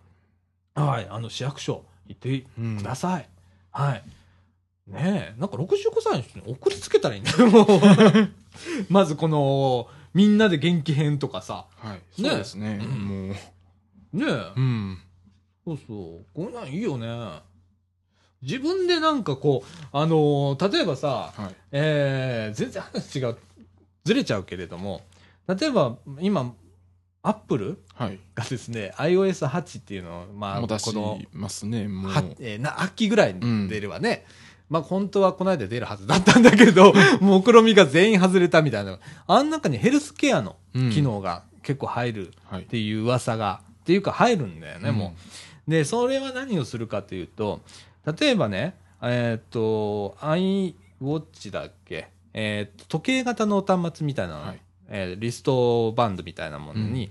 はい、あの、市役所行ってうんください。はい。ねえ、なんか65歳の人に送りつけたらいいんだよ、も うまずこの、みんなで元気編とかさ、はい。ねそうですね。うんもう。ねえ、うん。そうそう。こんなんいいよね。自分でなんかこう、あのー例えばさ、はい。えー、全然話がずれちゃうけれども、例えば今、アップルはい。がですね、iOS8 っていうのを、まあ、この、しますね。えーな秋ぐらいに出ればね、まあ本当はこの間出るはずだったんだけど、目論見が全員外れたみたいな。あん中にヘルスケアのうん機能が結構入るはいっ。ていう噂が、っていうか入るんだよね、うんもう。で、それは何をするかというと、例えばね、えーっと、iWatch だっけ？えーっと、時計型の端末みたいなの、はいえーリストバンドみたいなものに、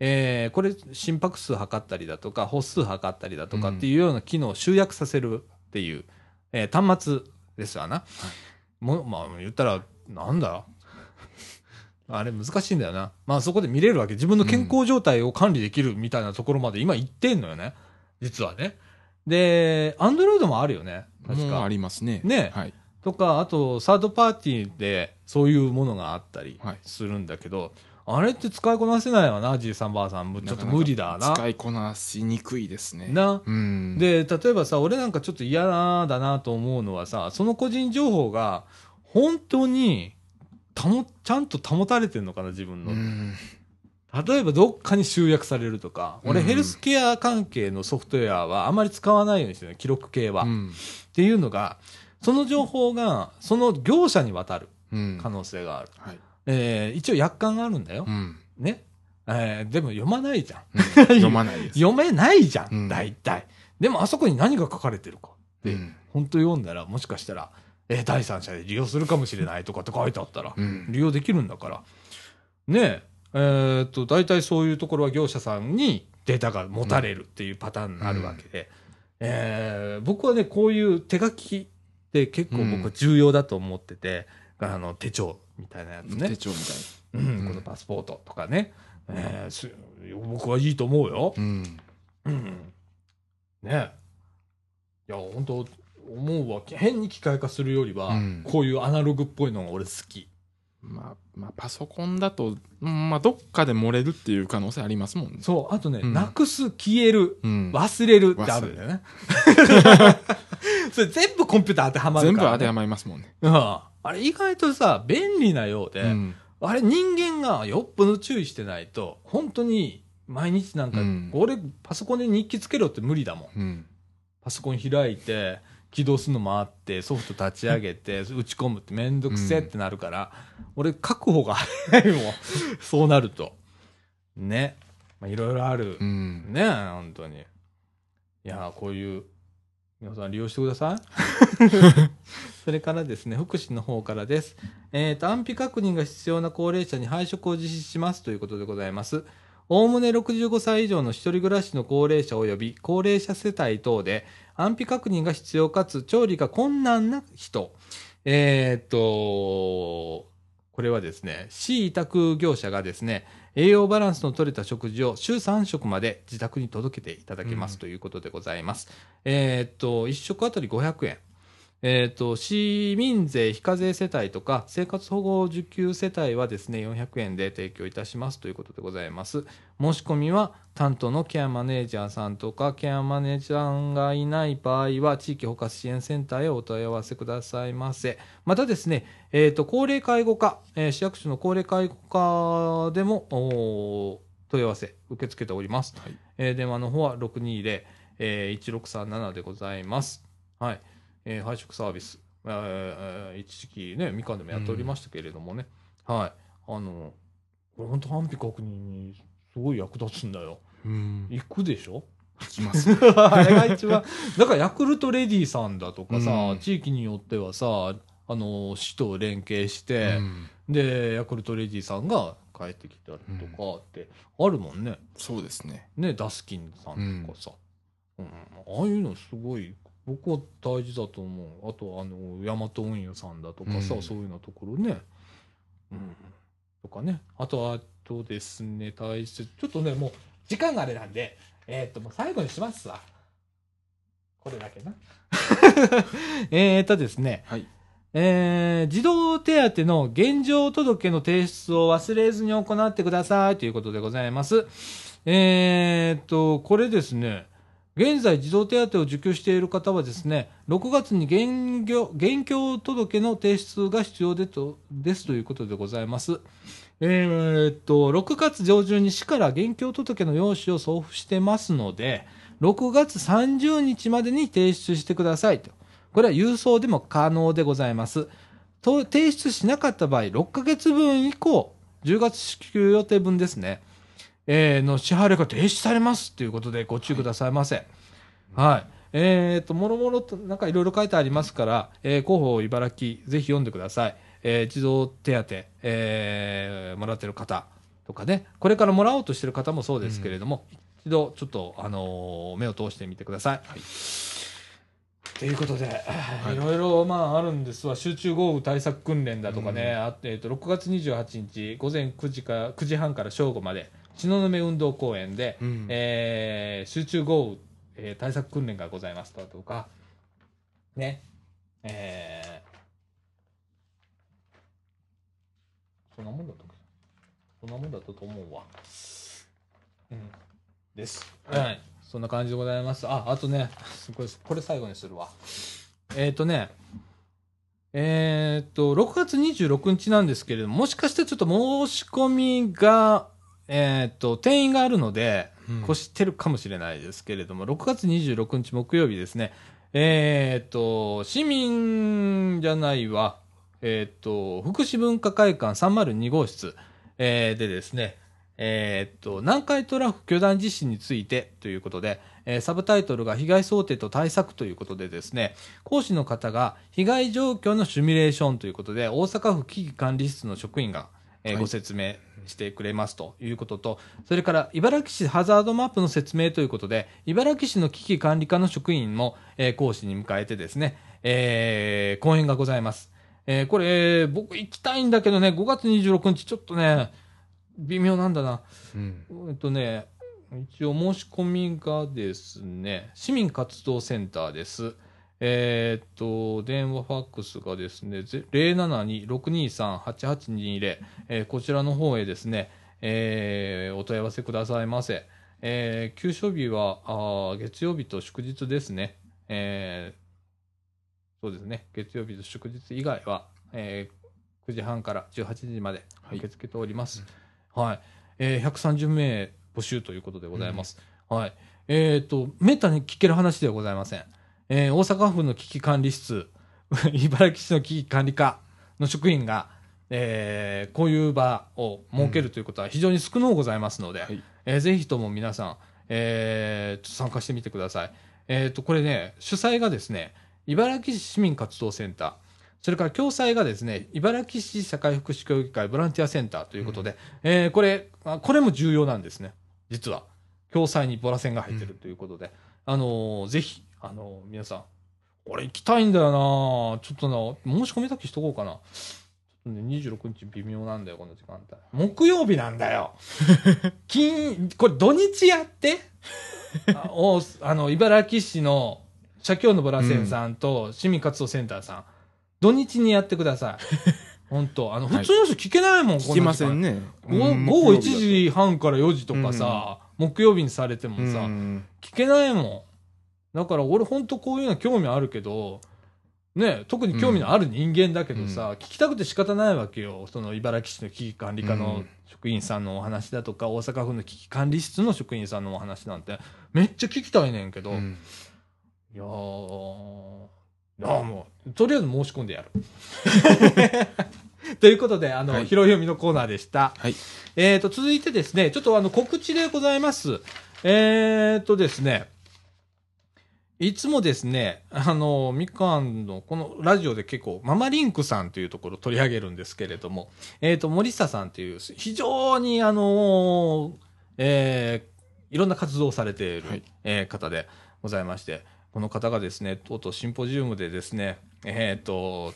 えーこれ心拍数測ったりだとか、歩数測ったりだとかっていうような機能を集約させるっていう、えー端末ですわな。もう、まあ言ったら、なんだ？あれ難しいんだよな。まあそこで見れるわけ。自分の健康状態を管理できるみたいなところまで今行ってんのよね。実はね。で、アンドロイドもあるよね。確かもうあ。りますね。ねはい。とか、あと、サードパーティーでそういうものがあったりはいするんだけど、あれって使いこなせないわな、じいさんばあさん。ちょっと無理だな。使いこなしにくいですね。な。うん。、で、例えばさ、俺なんかちょっと嫌だなと思うのはさ、その個人情報が本当に保、ちゃんと保たれてるのかな、自分の。うん。例えばどっかに集約されるとか、俺うんヘルスケア関係のソフトウェアはあまり使わないようにしてるの記録系は。っうん。ていうのが、その情報がその業者に渡るうん。可能性がある。はい。えー一応約款があるんだよう。ん。ね。えーでも読まないじゃん。うん 読まない。読めないじゃん、うん大体。でもあそこに何が書かれてるか。でうん本当読んだら、もしかしたら、えー第三者で利用するかもしれないとかって書いてあったら、うん。利用できるんだから。ねえ、えーっと、大体そういうところは業者さんにデータが持たれるっていうパターンになるわけで、えー僕はね、こういう手書きって結構僕は重要だと思ってて、あの、手帳みたいなやつね手。帳みたいうん、このパスポートとかね。えーす僕はいいと思うよ。な。うん。うん。ねいや、本当思うわ。変に機械化するよりは、うんこういうアナログっぽいのが俺好き。まあ、まあ、パソコンだと、うんまあ、どっかで漏れるっていう可能性ありますもんね。そう、あとね、うんなくす、消える、うん。忘れるってあるんだよね。それ全部コンピューター当てはまるから、ね。全部当てはまりますもんね。うん。あれ意外とさ、便利なようで、うん。あれ人間がよっぽど注意してないと、本当に毎日なんか、うん俺パソコンで日記つけろって無理だもん。うん。パソコン開いて、起動するのもあって、ソフト立ち上げて、打ち込むってめんどくせえってなるから、俺書く方が早いもん。そうなると。ね。まあ、いろいろある。うん。ねえ、本当に。いやーこういう、皆さん利用してください。それからですね、福祉の方からです。えっ、と、安否確認が必要な高齢者に配食を実施しますということでございます。おおむね65歳以上の一人暮らしの高齢者及び高齢者世帯等で安否確認が必要かつ調理が困難な人。えっ、と、これはですね、市委託業者がですね、栄養バランスの取れた食事を週3食まで自宅に届けていただけますうんということでございます。えーっと、1食あたり500円。えーっと、市民税非課税世帯とか生活保護受給世帯はですね、400円で提供いたしますということでございます。申し込みは担当のケアマネージャーさんとか、ケアマネージャーがいない場合は、地域包括支援センターへお問い合わせくださいませ。またですね、えっ、と、高齢介護課、えー市役所の高齢介護課でも、問い合わせ受け付けております。はい。えー電話の方は620、えー、1637でございます。はい。えー配食サービス。えーえー一時期ね、みかんでもやっておりましたけれどもね。はい。あの、これ本当安否確認にすごい役立つんだよ。うん。行くでしょ？いきます。あれが一番。だからヤクルトレディさんだとかさ、うん地域によってはさ、あの、市と連携して、うんで、ヤクルトレディさんが帰ってきたりとかってあるもんね。そうですね。ね、ダスキンさんとかさ。うんああいうのすごい、僕は大事だと思う。あと、あの、ヤマト運輸さんだとかさ、うんそういうのところね。うん。とかね。あと、あとですね、大切。ちょっとね、もう、時間があれなんで、えーっと、もう最後にしますわ。これだけな。えーっとですね、はい。えー児童手当の現状届の提出を忘れずに行ってくださいということでございます。えーっと、これですね、現在児童手当を受給している方はですね、6月に現業現況届の提出が必要でとですということでございます。えーっと、6月上旬に市から現況届の用紙を送付してますので、6月30日までに提出してくださいと。これは郵送でも可能でございます。提出しなかった場合、6ヶ月分以降、10月支給予定分ですね、えーの支払いが停止されますということでご注意くださいませ。はい。えっ、と、もろもろと、なんかいろいろ書いてありますから、えー広報茨城、ぜひ読んでください。えー児童手当、えーもらってる方とかね、これからもらおうとしてる方もそうですけれども、一度ちょっと、あのー目を通してみてください。はいということで、いいろいろまああるんですわ、集中豪雨対策訓練だとかね、うんあえー、と6月28日午前9時か9時半から正午まで、東雲運動公園で、うんえー集中豪雨、えー対策訓練がございますだとか、ね、えーそんなもんだったっけ？そんなもんだったと思うわ。うん。です。はい。そんな感じでございます。あ、あとね、すごい、これ最後にするわ。えっ、とね、えっ、と、6月26日なんですけれども、もしかしてちょっと申し込みが、えっ、と、定員があるので、うん。越してるかもしれないですけれども、6月26日木曜日ですね、えっ、と、市民じゃないわ、えっ、と、福祉文化会館302号室、えーでですね、えっ、と、南海トラフ巨大地震についてということで、えーサブタイトルが被害想定と対策ということでですね、講師の方が被害状況のシミュレーションということで、大阪府危機管理室の職員が、えーはい。ご説明してくれますということと、それから茨城市ハザードマップの説明ということで、茨城市の危機管理課の職員も、えー講師に迎えてですね、えー講演がございます。えーこれ、えー僕行きたいんだけどね、5月26日ちょっとね、微妙なんだな。うん。えっとね、一応申し込みがですね、市民活動センターです。えーっと、電話ファックスがですね、ぜ072-623-8820、えーこちらの方へですね、えーお問い合わせくださいませ。えー休所日はあー月曜日と祝日ですね。えーそうですね、月曜日と祝日以外は、えー9時半から18時まではい受け付けております。はい。えー130名募集ということでございます。はい。えっ、と、めったに聞ける話ではございません。えー大阪府の危機管理室、茨城市の危機管理課の職員が、えーこういう場を設けるということは非常に少のうございますので、はい。えーぜひとも皆さん、えー参加してみてください。えっ、と、これね、主催がですね、茨城市市民活動センター、それから共催がですね、茨城市社会福祉協議会ボランティアセンターということで、えーこれ、あこれも重要なんですね、実は。共催にボラ線が入ってるということで、あのーぜひ、あのー皆さん、俺行きたいんだよなちょっとな、申し込みだけしとこうかな。ちょっとね、26日微妙なんだよ、この時間帯。木曜日なんだよ。金、これ土日やって あおあの、茨城市の社協のボラセンさんと市民活動センターさん、土日にやってください。本当あの、はい普通の人聞けないもん、聞きませんね。ね。午後1時半から4時とかさ、木曜日にされてもさ、うん聞けないもん。だから俺本当こういうの興味あるけど、ね、特に興味のある人間だけどさ、聞きたくて仕方ないわけよ。その茨城市の危機管理課のうん職員さんのお話だとか、大阪府の危機管理室の職員さんのお話なんて、めっちゃ聞きたいねんけど、いうんやー、いやーもう、とりあえず申し込んでやる。ということで、あの、はいひろ読みのコーナーでした。はい。えー、と、続いてですね、ちょっとあの、告知でございます。えー、とですね、いつもですね、あの、みかんの、このラジオで結構、ママリンクさんというところを取り上げるんですけれども、えー、と、森下さんという、非常にあのえーいろんな活動をされている、はいえー方でございまして、この方がですね、とうとうシンポジウムでですね、えー、と、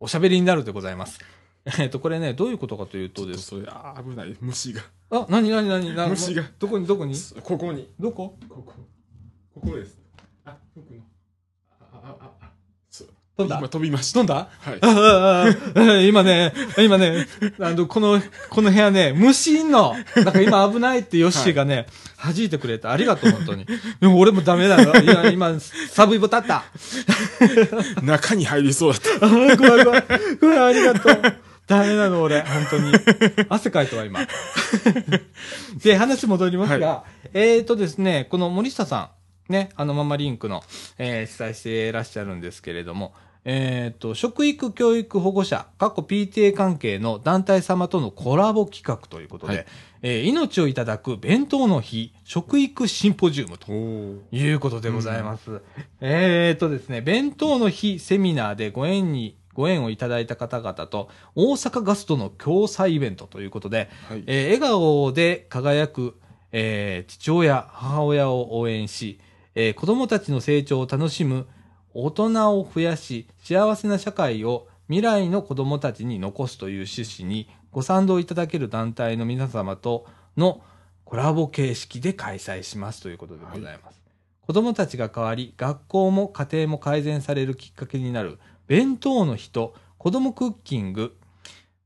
おしゃべりになるでございます。えっと、これね、どういうことかというとですそれあー危ない。虫が。あ、なになになにな虫がどこにどこに？ここに。どこ？ここ。ここです。あ、僕の。あ、あ、あ、あ。そう飛んだ？今飛びました。飛んだ？はい。あああ今ね、今ね、あの、この、この部屋ね、虫いんの。だから今危ないってヨッシーがね、弾いてくれた。ありがとう、本当に。でも俺もダメだよ。いや、今、サブイボ立った。中に入りそうだった。怖い怖い。怖い、ありがとう。ダメなの、俺。本当に。汗かいたわ、今。で、話戻りますが、えーとですね、この森下さん、ね、あの、ママリンクの、えー主催していらっしゃるんですけれども、えーと、食育教育保護者、過去 PTA 関係の団体様とのコラボ企画ということで、はいえー命をいただく弁当の日、食育シンポジウムということでございます。えーとですね、弁当の日セミナーでご縁に、ご縁をいただいた方々と、大阪ガストの共催イベントということで、はい。えー笑顔で輝く、えー父親、母親を応援し、えー子供たちの成長を楽しむ大人を増やし、幸せな社会を未来の子供たちに残すという趣旨にご賛同いただける団体の皆様とのコラボ形式で開催しますということでございます。子供たちが変わり、学校も家庭も改善されるきっかけになる弁当の日と子供クッキング、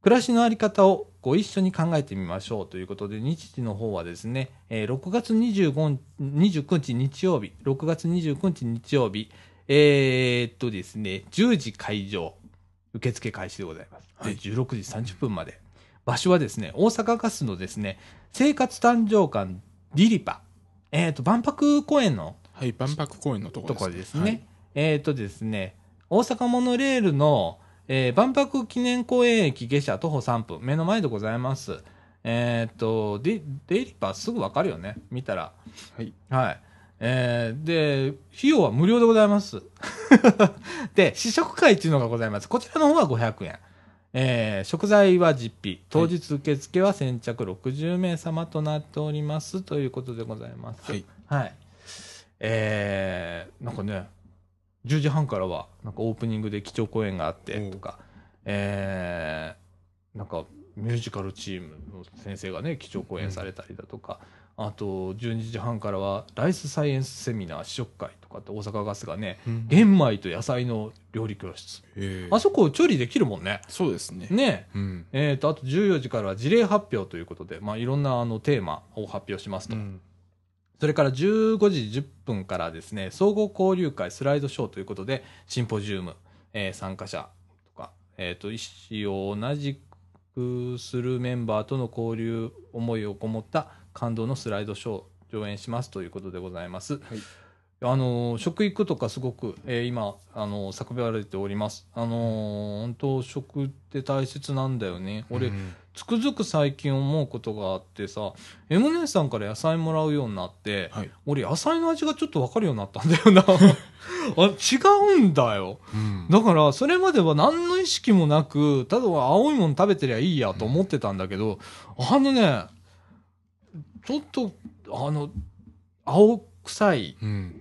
暮らしのあり方をご一緒に考えてみましょうということで、日時の方はですね、えー6月25 29日日曜日、6月29日日曜日、えーっとですね、10時会場、受付開始でございます。ではい16時30分まで。場所はですね、大阪ガスのですね、生活誕生館ディリパ、えーっと、万博公園のはい、万博公園のところです。ところですね。えっ、とですね、大阪モノレールの、えー万博記念公園駅下車徒歩3分、目の前でございます。えーっと、デデイリーパーすぐわかるよね、見たら。はい。はい。えーで、費用は無料でございます。で、試食会っていうのがございます。こちらの方は500円。えー食材は実費。当日受付は先着60名様となっております。ということでございます。はい。はい。えー、なんかね、10時半からは、なんかオープニングで基調講演があって、とか、えー、なんかミュージカルチームの先生がね、基調講演されたりだとか、あと、12時半からは、ライスサイエンスセミナー試食会とかって大阪ガスがね、うん玄米と野菜の料理教室。あそこ調理できるもんね。そうですね。ねうん。えーと、あと14時からは事例発表ということで、まあ、いろんなあのテーマを発表しますと。うんそれから15時10分からですね、総合交流会スライドショーということで、シンポジウム、えー参加者とか、えっ、と、意思を同じくするメンバーとの交流、思いをこもった感動のスライドショーを上演しますということでございます。はいあのー食育とかすごく、えー今、あのー叫ばれております。あのー本当食って大切なんだよね。俺、うんつくづく最近思うことがあってさ、M 姉さんから野菜もらうようになって、はい。俺野菜の味がちょっとわかるようになったんだよな。あ違うんだよ。うんだから、それまでは何の意識もなく、ただ青いもの食べてりゃいいやと思ってたんだけど、あのね、ちょっと、あの、青臭いうん。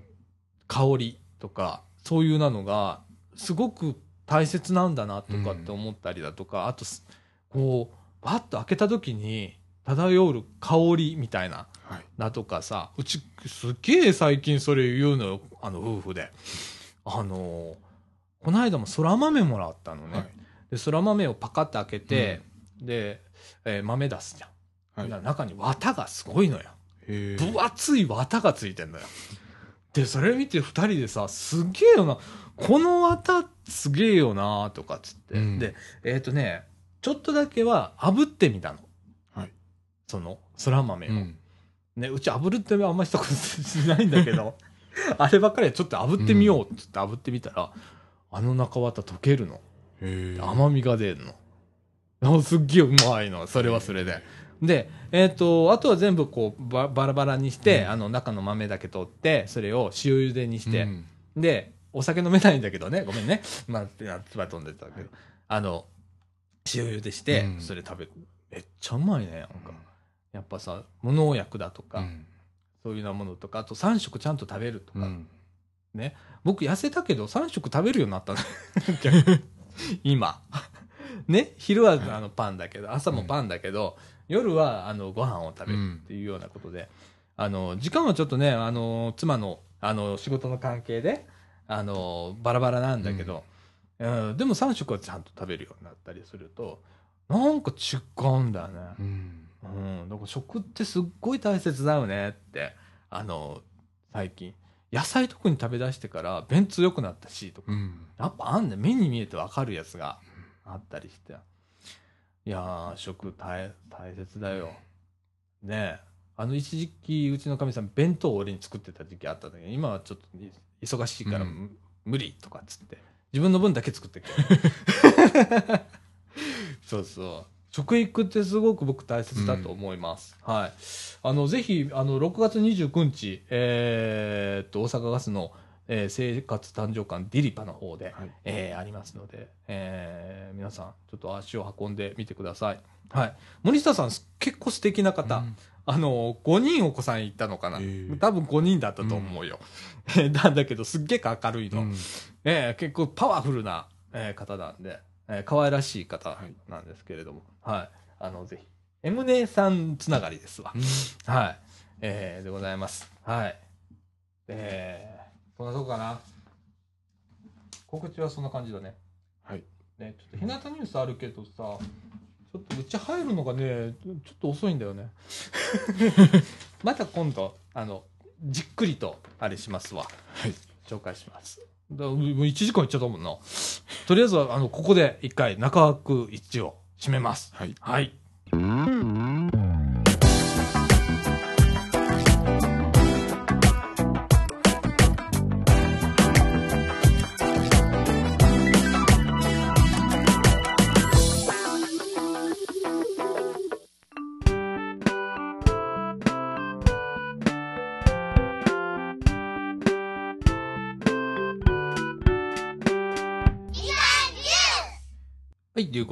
香りとか、そういうなのが、すごく大切なんだなとかって思ったりだとか、あとす、こう、バッと開けた時に漂う香りみたいな、はい。だとかさ、うちすっげえ最近それ言うのよ、あの夫婦で。あの、この間も空豆もらったのね。はい。で、空豆をパカッて開けて、で、えー豆出すじゃん。はい中に綿がすごいのよ。分厚い綿がついてんのよ。で、それ見て二人でさ、すげえよな。この綿すげえよなとかっつって。うんで、えっ、とね、ちょっとだけは炙ってみたの。はい。その、空豆を。うん。ね、うち炙るってあんましたことしないんだけど、あればっかりはちょっと炙ってみようって言って炙ってみたら、あの中綿溶けるの。甘みが出るの。あすっげえうまいの。それはそれで。で、えっ、と、あとは全部こうバ、バラバラにして、うんあの中の豆だけ取って、それを塩茹でにして、うんで、お酒飲めないんだけどね、ごめんね。まあ、つば飛んでたけど、あの、塩茹でしてう、んそれ食べる。めっちゃうまいね、なんか。やっぱさ、無農薬だとか、うんそういうようなものとか、あと3食ちゃんと食べるとか、うん僕痩せたけど3食食べるようになったの。今。ね、昼はあのパンだけど、朝もパンだけど、夜はあのご飯を食べるっていうようなことで、あの、時間はちょっとね、あの、妻の、あの、仕事の関係で、あの、バラバラなんだけど、うんでも3食はちゃんと食べるようになったりすると、なんか違うんだよね。うんうん、だから食ってすっごい大切だよねって、あの、最近。野菜特に食べ出してから便通良くなったし、とか。うんやっぱあんね目に見えてわかるやつがあったりして。いやー、食大大切だよ。ねえ。あの一時期、うちのかみさん弁当を俺に作ってた時期あったんだけど、今はちょっと忙しいから、うん無理とかっつって。自分の分だけ作ってくる。そうそう。食育ってすごく僕大切だと思います。はい。あの、ぜひ、あの、6月29日、えーっと、大阪ガスの、えー生活誕生館ディリパの方で、はいえーありますので、えー皆さん、ちょっと足を運んでみてください。はい。森下さん、結構素敵な方。うんあの、5人お子さんいたのかな。へー多分5人だったと思うよ。なん だけど、すっげえ明るいの。うんええ結構パワフルな、えー方なんで、えー可愛らしい方はいなんですけれども、はい。あの、ぜひ、M 姉さんつながりですわ。はい。えーでございます。はい。えー、そんなとこかな。告知はそんな感じだね。はい。ね、ちょっと日向ニュースあるけどさ、ちょっとうち入るのがね、ちょっと遅いんだよね。また今度、あの、じっくりと、あれしますわ。はい。紹介します。だもう1時間いっちゃったもんな。とりあえずは、あの、ここで一回中枠一を締めます。はい。はい。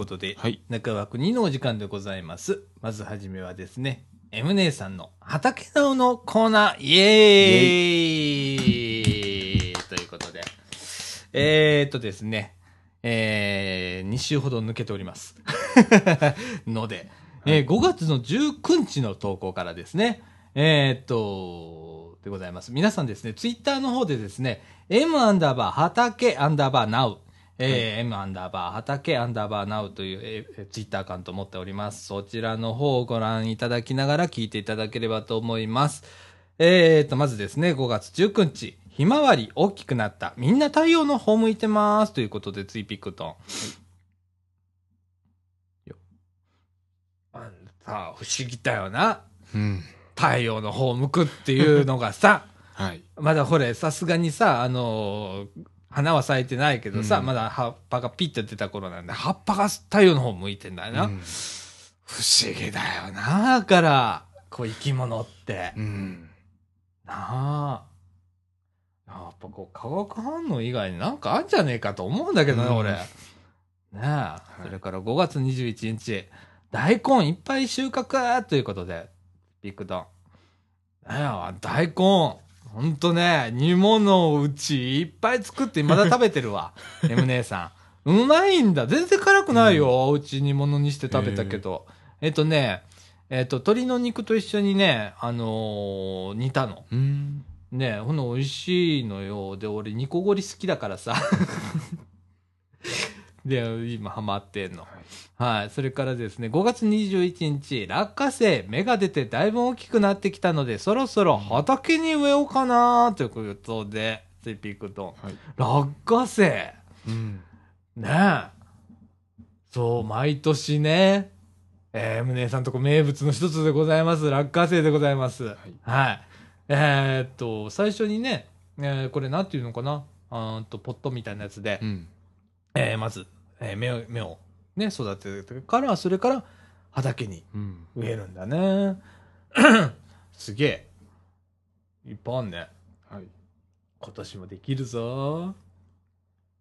ことで、はい。中枠2のお時間でございます。まずはじめはですね、M 姉さんの畑直のコーナー、イエーイということで、えー、っとですね、えー、2週ほど抜けております。ので、えー5月の19日の投稿からですね、えー、っと、でございます。皆さんですね、ツイッターの方でですね、m アンダーバー畑アンダーバー now、えー m アンダーバー畑アンダーバー now という、えーツイッターアカウントを持っております。そちらの方をご覧いただきながら聞いていただければと思います。えー、と、まずですね、5月19日、ひまわり大きくなった。みんな太陽の方向いてます。ということで、ツイピックトン。よあんた、不思議だよな。うん。太陽の方向くっていうのがさ、はい。まだこれ、さすがにさ、あのー花は咲いてないけどさ、うんまだ葉っぱがピッと出た頃なんで、葉っぱが太陽の方向いてんだよな。うん不思議だよな、だから、こう生き物って。うん。なあ。やっぱこう、化学反応以外になんかあんじゃねえかと思うんだけどね、うん俺。ねえ、いそれから5月21日、大根いっぱい収穫ということで、ビッグドン。ねえ、大根。ほんとね、煮物をうちいっぱい作ってまだ食べてるわ。M 姉さん。うまいんだ。全然辛くないよ。うち煮物にして食べたけど。えっとね、えっと、鶏の肉と一緒にね、あのー煮たの。うん。ねほんの美味しいのよ。で、俺、ニコゴリ好きだからさ。で、今ハマってんの。はい。それからですね、5月21日、落花生、芽が出てだいぶ大きくなってきたので、そろそろ畑に植えようかなということで、ツイピックと。はい。落花生うん。ねえ。そう、毎年ね、えー、胸さんとこ名物の一つでございます。落花生でございます。はい。はい。えーっと、最初にね、えーこれなんていうのかな？あと、ポットみたいなやつで、うん。えーまず、えー芽を、芽をね、育ててから、それから畑にうん。植えるんだね。すげえ。いっぱいあんね。はい。今年もできるぞ。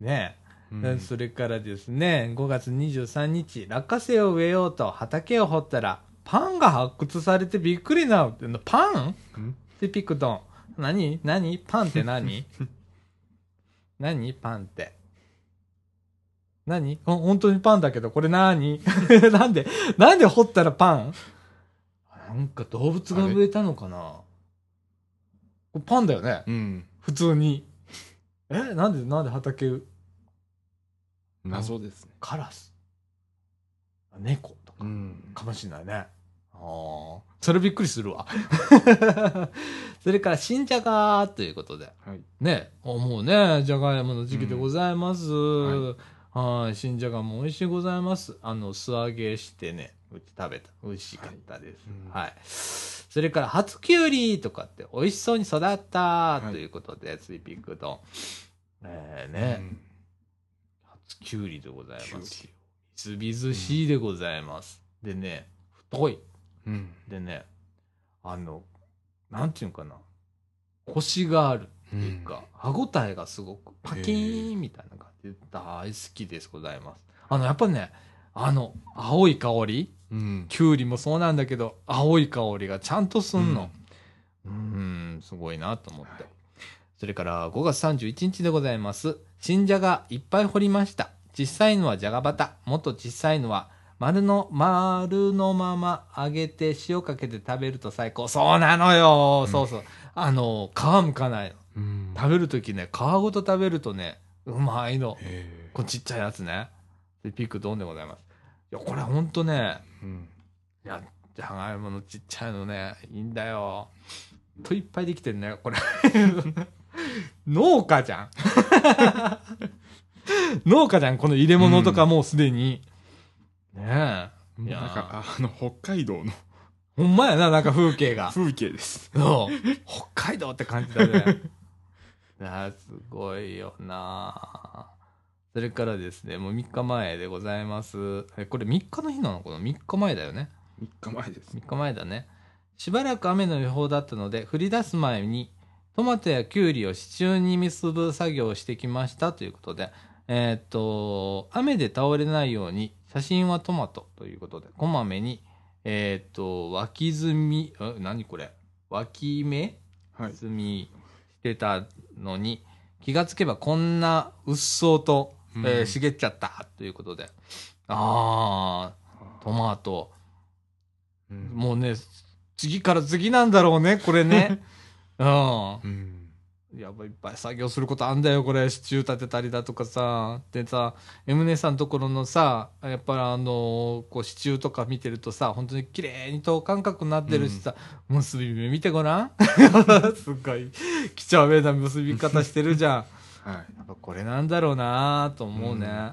ねえ。うんそれからですね、5月23日、落花生を植えようと畑を掘ったら、パンが発掘されてびっくりな、パン？うんで、ピクトン。何？何？パンって何？何？パンって。何？ほ本当にパンだけど、これ何？なんで、なんで掘ったらパン？なんか動物が植えたのかな？パンだよね？うん。普通に。え？なんで、なんで畑、謎ですね。カラス猫とかうん。かもしれないね。ああ。それびっくりするわ。それから、新じゃがということで。はい。ね、あもうね、じゃがいもの時期でございます。ははい、新じゃがも美味しいございます。あの、素揚げしてね、うち食べた。美味しかったです。はいはい。それから、初きゅうりとかって美味しそうに育ったはいということで、スイピックと。えーね、うん初きゅうりでございます。みずみずしいでございます。でね、太い。うん。でね、あの、なんていうのかな。コシがあるっていうか、歯ごたえがすごくパキーンみたいな感じで大好きですございます。あの、やっぱね、あの、青い香りうん。きゅうりもそうなんだけど、青い香りがちゃんとすんの。うん、ん、すごいなと思って。はいそれから5月31日でございます。新じゃがいっぱい掘りました。小さいのはじゃがバタ。もっと小さいのは丸の、丸のまま揚げて塩かけて食べると最高。そうなのよ、そうそう。あの、皮むかないの。うん。食べるときね、皮ごと食べるとね、うまいの。へこのちっちゃいやつね。で、ピックドンでございます。いや、これほんとね、ーうん。いや、じゃがいものちっちゃいのね、いいんだよ。といっぱいできてるね、これ。農家じゃん。農家じゃん、この入れ物とかもうすでに。ねえ。いやーなんか、あの、北海道のほんまやな、なんか風景が。風景です。そう。北海道って感じだね。すごいよなそれからですね、もう3日前でございます。え、これ3日の日なのかな ?3 日前だよね。3日前です。3日前だね。しばらく雨の予報だったので、降り出す前に、トマトやキュウリを支柱に結ぶ作業をしてきましたということで、えーっと、雨で倒れないように、写真はトマトということで、こまめに、えっ、と、脇積み、え何これ？脇目はい。積みしてたのに、気がつけばこんなうっそうと、うんえー茂っちゃったということで。あー、トマト。うんもうね、次から次なんだろうね、これね。うん。うん。やっぱいっぱい作業することあんだよ、これ。支柱立てたりだとかさ。でさ、エムネさんところのさ、やっぱりあの、こう支柱とか見てるとさ、本当に綺麗に等間隔になってるしさ、結び目見てごらん？すっごい、几帳面な結び方してるじゃん。はい。やっぱこれなんだろうなと思うね。うん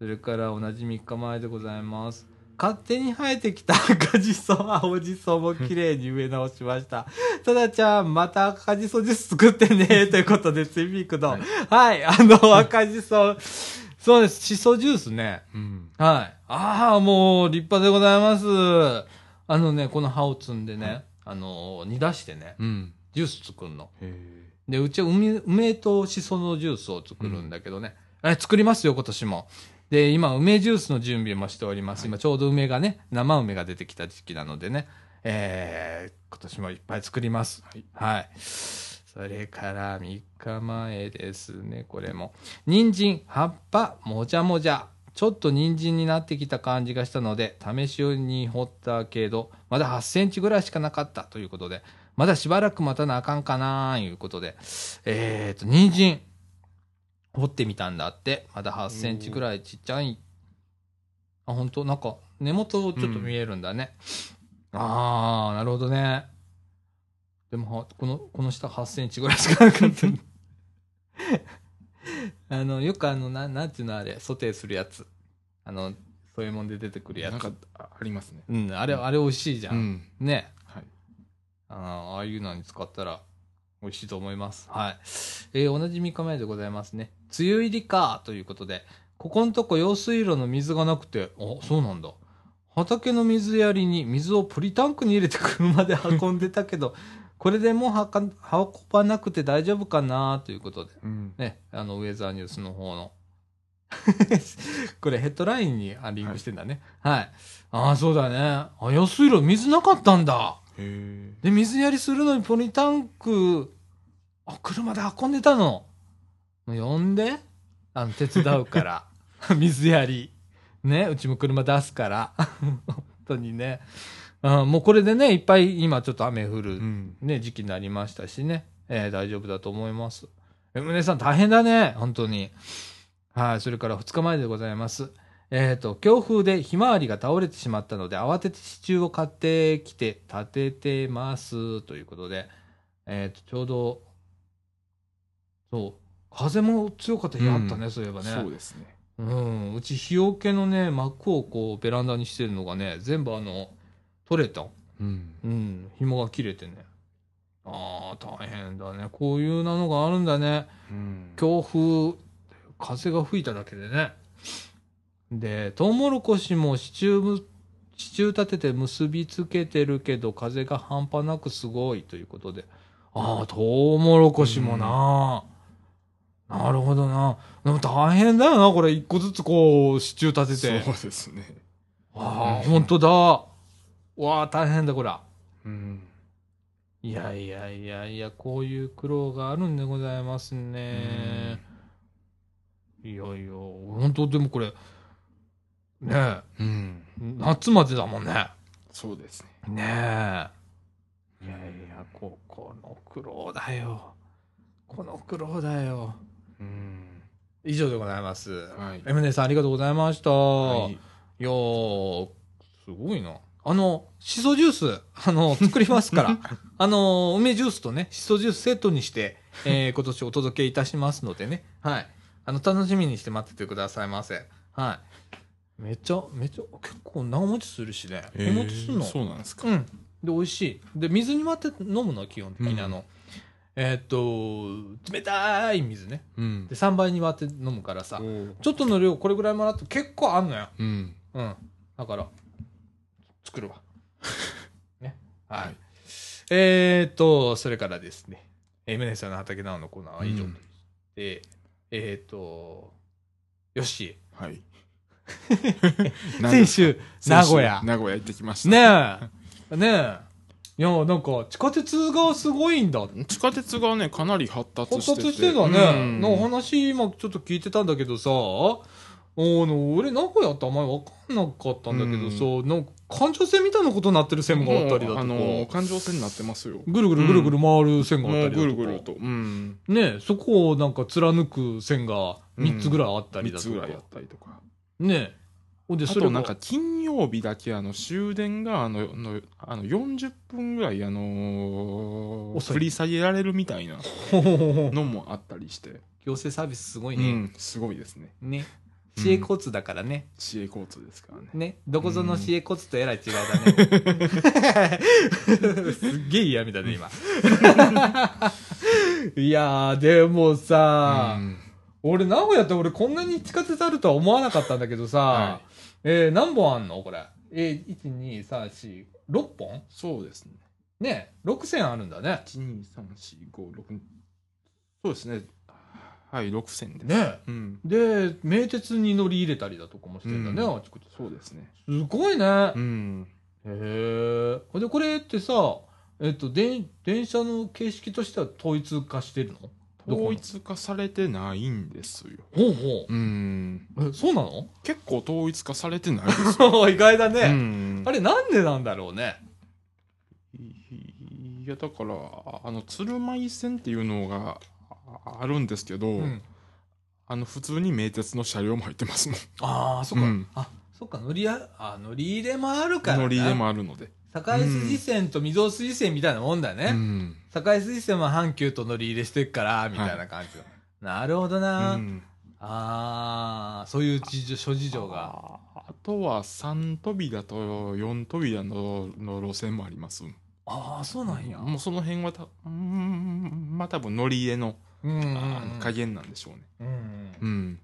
それから同じ3日前でございます。勝手に生えてきた赤じそ、青じそも綺麗に植え直しました。ただちゃん、また赤じそジュース作ってね、ということで、ツイピークの。はい、あの、赤じそ、そうです、しそジュースね。うん。はい。ああ、もう、立派でございます。あのね、この葉を摘んでね、あの、煮出してね、うん。ジュース作るの。へで、うちは梅梅としそのジュースを作るんだけどね。え、作りますよ、今年も。で、今、梅ジュースの準備もしております。今、ちょうど梅がね、生梅が出てきた時期なのでね。えー、今年もいっぱい作ります。はい。はい。それから3日前ですね、これも。人参、葉っぱ、もじゃもじゃ。ちょっと人参になってきた感じがしたので、試しに掘ったけど、まだ8センチぐらいしかなかったということで、まだしばらく待たなあかんかなーいうことで、えーと、人参、掘ってみたんだって、まだ8センチぐらいちっちゃい。あ、本当？なんか、根元ちょっと見えるんだね。あー、なるほどね。でも、はこの、この下8センチぐらいしかなかった。あの、よくあの、ななんていうのあれ、ソテーするやつ。あの、そういうもんで出てくるやつ。なんか、あありますね。うん、あれ、あれ美味しいじゃ。うんん。ね。はい。あーああいうのに使ったら美味しいと思います。はい。えー同じ3日前でございますね。梅雨入りかということで、ここのとこ用水路の水がなくて、あ、そうなんだ。畑の水やりに水をポリタンクに入れて車で運んでたけど、これでもうはか運ばなくて大丈夫かなということで。うん。ね、あの、ウェザーニュースの方の。これヘッドラインにあリンクしてんだね。はい。ああ、そうだね。あ、用水路水なかったんだ。へえ。で、水やりするのにポリタンク、あ、車で運んでたの。もう呼んで、あの、手伝うから。水やり。ね、うちも車出すから。本当にね。うん、もうこれでね、いっぱい今ちょっと雨降る、うん。ね、時期になりましたしね。えー大丈夫だと思います。え、むねさん大変だね。本当に。はい、それから2日前でございます。えっ、と、強風でひまわりが倒れてしまったので、慌てて支柱を買ってきて立ててます。ということで、えっ、と、ちょうど、そう、風も強かった日あったね、うんそういえばね。そうですね。うん、うち日よけのね、幕をこうベランダにしてるのがね、全部あの、取れた。うん。うん、紐が切れてね。ああ、大変だね。こういうのがあるんだね。うん。強風、風が吹いただけでね。で、トウモロコシも支柱む、支柱立てて結びつけてるけど、風が半端なくすごいということで。ああ、トウモロコシもな、なるほどな。でも大変だよな、これ。一個ずつこう、支柱立てて。そうですね。ああ、本当だ。わあ、大変だ、こら。うん。いやいやいやいや、こういう苦労があるんでございますね。いやいや、本当でもこれ、ねうん。え、夏までだもんね。そうですね。ねえ。いやいや、こ、この苦労だよ。この苦労だよ。うん。以上でございます。はい。エムネさんありがとうございました。はいいやー、すごいな。あの、シソジュース、あの、作りますから。あの、梅ジュースとね、シソジュースセットにして、えー 今年お届けいたしますのでね。はい。あの、楽しみにして待っててくださいませ。はい。めっちゃ、めっちゃ、結構長持ちするしね。日持ちすんの？そうなんですか。うん。で、美味しい。で、水に割って飲むのは基本的に、うんあの、えーっと、冷たい水ね。うんで、。3倍に割って飲むからさちょっとの量これぐらいもらって結構あんのよ。うん。うん。だから、作るわ。ね。はい。はいえーっと、それからですね、えー、さんの畑なおのコーナーは以上とうんで、えーっと、よし、はい。先週、名古屋。名古屋行ってきました。ねえ。ねえ。いや、なんか、地下鉄がすごいんだ。地下鉄がね、かなり発達発してて。達してたうね。んの話、今ちょっと聞いてたんだけどさ、あの、俺、名古屋ってあんまり分かんなかったんだけどさ、なんか、環状線みたいなことになってる線があったりだとか、あの、環状線になってますよ。ぐるぐるぐるぐる回る線があったりだとか、ぐるぐると。うん。ねそこをなんか貫く線が3つぐらいあったり3だとか。つぐらいやったりとか。ねで、あそれがとなんか金曜日だけあの終電があののあの40分ぐらいあのー遅い振り下げられるみたいなのもあったりして、行政サービスすごいうね。ん、すごいですね。ね。うん市営交通だからね。市営交通ですからね。ね。どこぞの市営交通とえらい違いだね。すっげえ嫌みたいね、今。いやー、でもさ、うん俺、名古屋って俺こんなに地下鉄あるとは思わなかったんだけどさ、はえー何本あんの？これ。えー、1、2、3、4、6本？そうですね。ね、6線あるんだね。1、2、3、4、5、6、そうですね。はい、6線です。ね。うん。で、名鉄に乗り入れたりだとかもしてんだね、うんあちこち。そうですね。すごいね。うん。へえ。で、これってさ、えっと、で電車の形式としては統一化してるの？統一化されてないんですよ。ほうほうん。う。え、そうなの？結構統一化されてないですよ。意外だうね。んあれなんでなんだろうね？いやだからあの鶴舞線っていうのがああるんですけど、うん。あの普通に名鉄の車両も入ってますもんああ、そっか。うんあ、そっか、乗りあ、あ、乗り入れもあるからな。乗り入れもあるので、境筋線と御堂筋線みたいなもんだうね。ん境筋線は阪急と乗り入れしてっから、みたいな感じ。なるほどな。うん。ああ、そういう事情諸事情が。ああとは3扉と4扉のの路線もあります。ああ、そうなんや。もうその辺はたうんまあ多分乗り入れの,、うんうんあの加減なんでしょうね。うんうん。うん。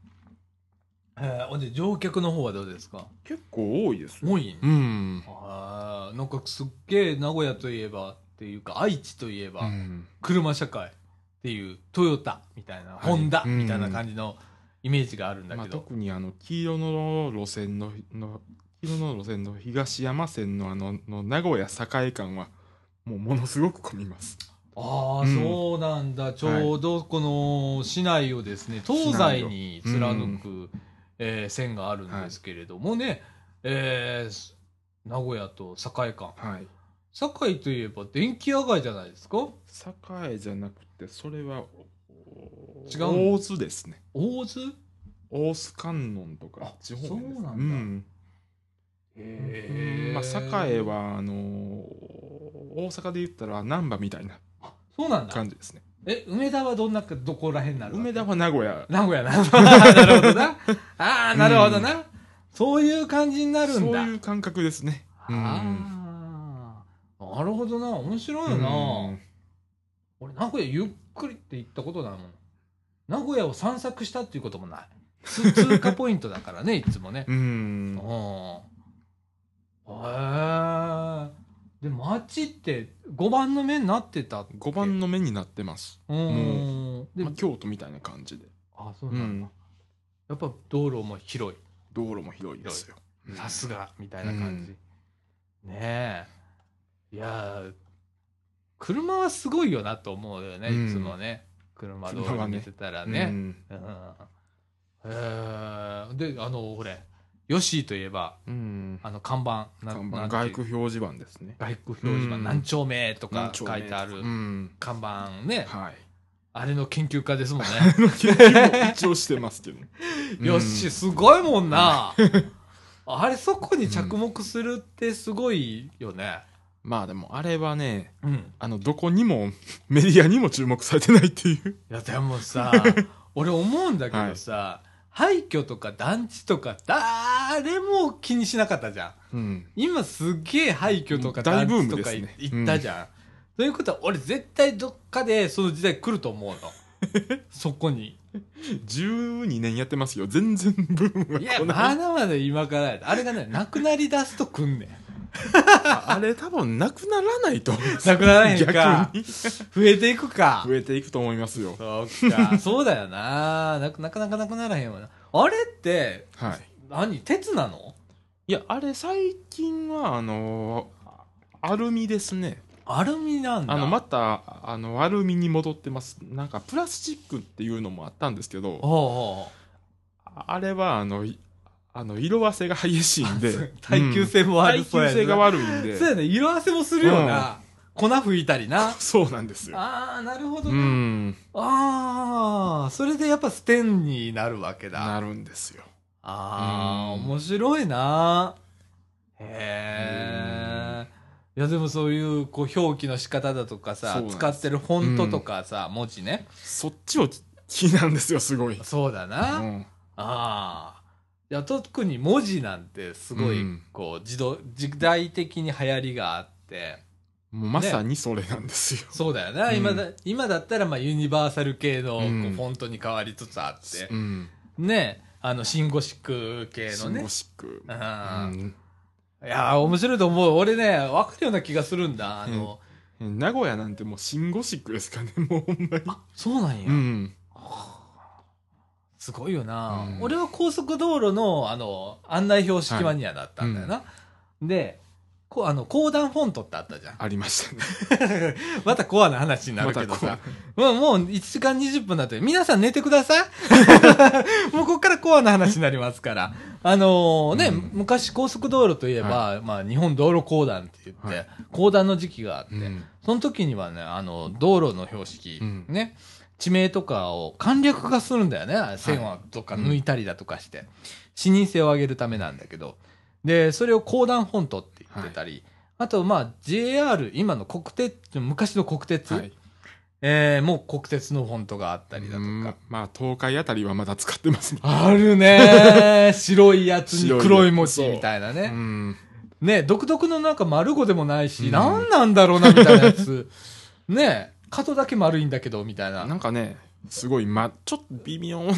えー、乗客の方はどうですか？結構多いですよ。多いうん。あーなんかすっげえ名古屋といえばっていうか愛知といえば、うん。車社会っていうトヨタみたいな、い。ホンダうん。みたいな感じのイメージがあるんだまあ、けど、特にあの黄色の路線のの黄色の路線の東山線のあのの名古屋栄間はもうものすごく混みます。ああ、うん。そうなんだ。ちょうどこの市内をですね東西に貫く、えー線があるんですけれどもね、えー名古屋と栄間はい堺といえば電気屋街じゃないですか？栄じゃなくてそれは違うの大津ですね。大津大須観音とかあ地方です。そうなんだ。うん。へまあ栄はあの大阪で言ったら難波みたいなそうなんだ。感じですね。え梅田はどんなかどこら辺になる梅田は名古屋。名古屋な。なるほどな。ああなるほどな、そういう感じになるそんだ。ういう感覚ですね。うん。ああなるほどな。面白いよな、うん。俺名古屋ゆっくりって行ったことないもん。名古屋を散策したっていうこともない。つ 通過ポイントだからねいつもね。ううん。んへえで街って5番の目になってたっけ？5番の目になってます。うん。でまあ、京都みたいな感じで。あそうなんだ、やっぱ道路も広い。道路も広いですよ。さすがみたいな感じ、ねえいやー車はすごいよなと思うよね、うん。いつもね。車道車はね。路見てたらうん。ねうん。へえであのほれヨッシーといえばうん。あの看板外区表示板ですね。外区表示板、うん。何丁目とか書いてあるうん。看板ね、はい。あれの研究家ですもんね。研究も一応してますけど。ね ヨッシーすごいもんな。あれそこに着目するってすごいよねまあでもあれはねうん。あのどこにも メディアにも注目されてないっていう。いやでもさ 俺思うんだけどさ、廃墟とか団地とか誰も気にしなかったじゃん。うん。今すっげえ廃墟とか大団地とかブームですね。行ったじゃん、ということは俺絶対どっかでその時代来ると思うの。そこに。12年やってますよ。全然ブームがいや来ない。まだまだ今からあれがねなくなりだすと来んねんああれ多分なくならないと思う。なくならへんか。逆に。増えていくか。増えていくと思いますよ。そうか。そうだよな。なくなかなかなくならへんわな。あれってはい。何？鉄なの？いや、あれ最近は、あのアルミですね。アルミなんだ。あの、また、あの、アルミに戻ってます。なんか、プラスチックっていうのもあったんですけど、おうおうあれは、あの、いあの、色あせが激しいんで、耐久性も悪耐そうやな久性が悪いんで、そうやね。色あせもするよな。粉吹いたりな。そうなんですよ。ああ、なるほどうな。ん。ああ、それでやっぱステンになるわけだ。なるんですよ。ああ、うん面白いな。へえ。いやでもそういうこう表記の仕方だとかさ使ってるフォントとかさ、文字ねそっちを気になるんですよ、すごい。そうだな、あうんあいや特に文字なんてすごいうん。こう時代時代的に流行りがあって。もうまさにそれなんですよ。そうだよな、うん。今だ今だったらまあユニバーサル系のこううんフォントに変わりつつあって、うん。ね。あのシンゴシック系のね。シンゴシック。あーうん。いやー面白いと思う。俺ね分かるような気がするんだ。あの、名古屋なんてもうシンゴシックですかね、もうほんまに。そうなんや、うん。すごいよな、うん。俺は高速道路のあの案内標識マニアだったんだよな、でこうあの講談フォントってあったじゃん。ありましたね。またコアな話になるけどまさた、もうもう1時間20分だって皆さん寝てください。もうここからコアな話になりますから。あのーね、うん。昔高速道路といえば、まあ、日本道路公団って言って、はい。公団の時期があって、うん。その時にはね、あの、道路の標識、うん。ね、地名とかを簡略化するんだよね。線はとか抜いたりだとかして。視認性を上げるためなんだけど。で、それを公団フォントって言ってたり、あと、まあ、JR、今の国鉄、昔の国鉄、はい。えー、もう国鉄のフォントがあったりだとか。うんまあ、東海あたりはまだ使ってますね。あるね 白いやつに黒い文字みたいなうね。ん。ね独特のなんか丸語でもないし、うんなんなんだろうな、みたいなやつ。ね角だけ丸いんだけど、みたいな。なんかね、すごい、ま、ちょっと微妙な。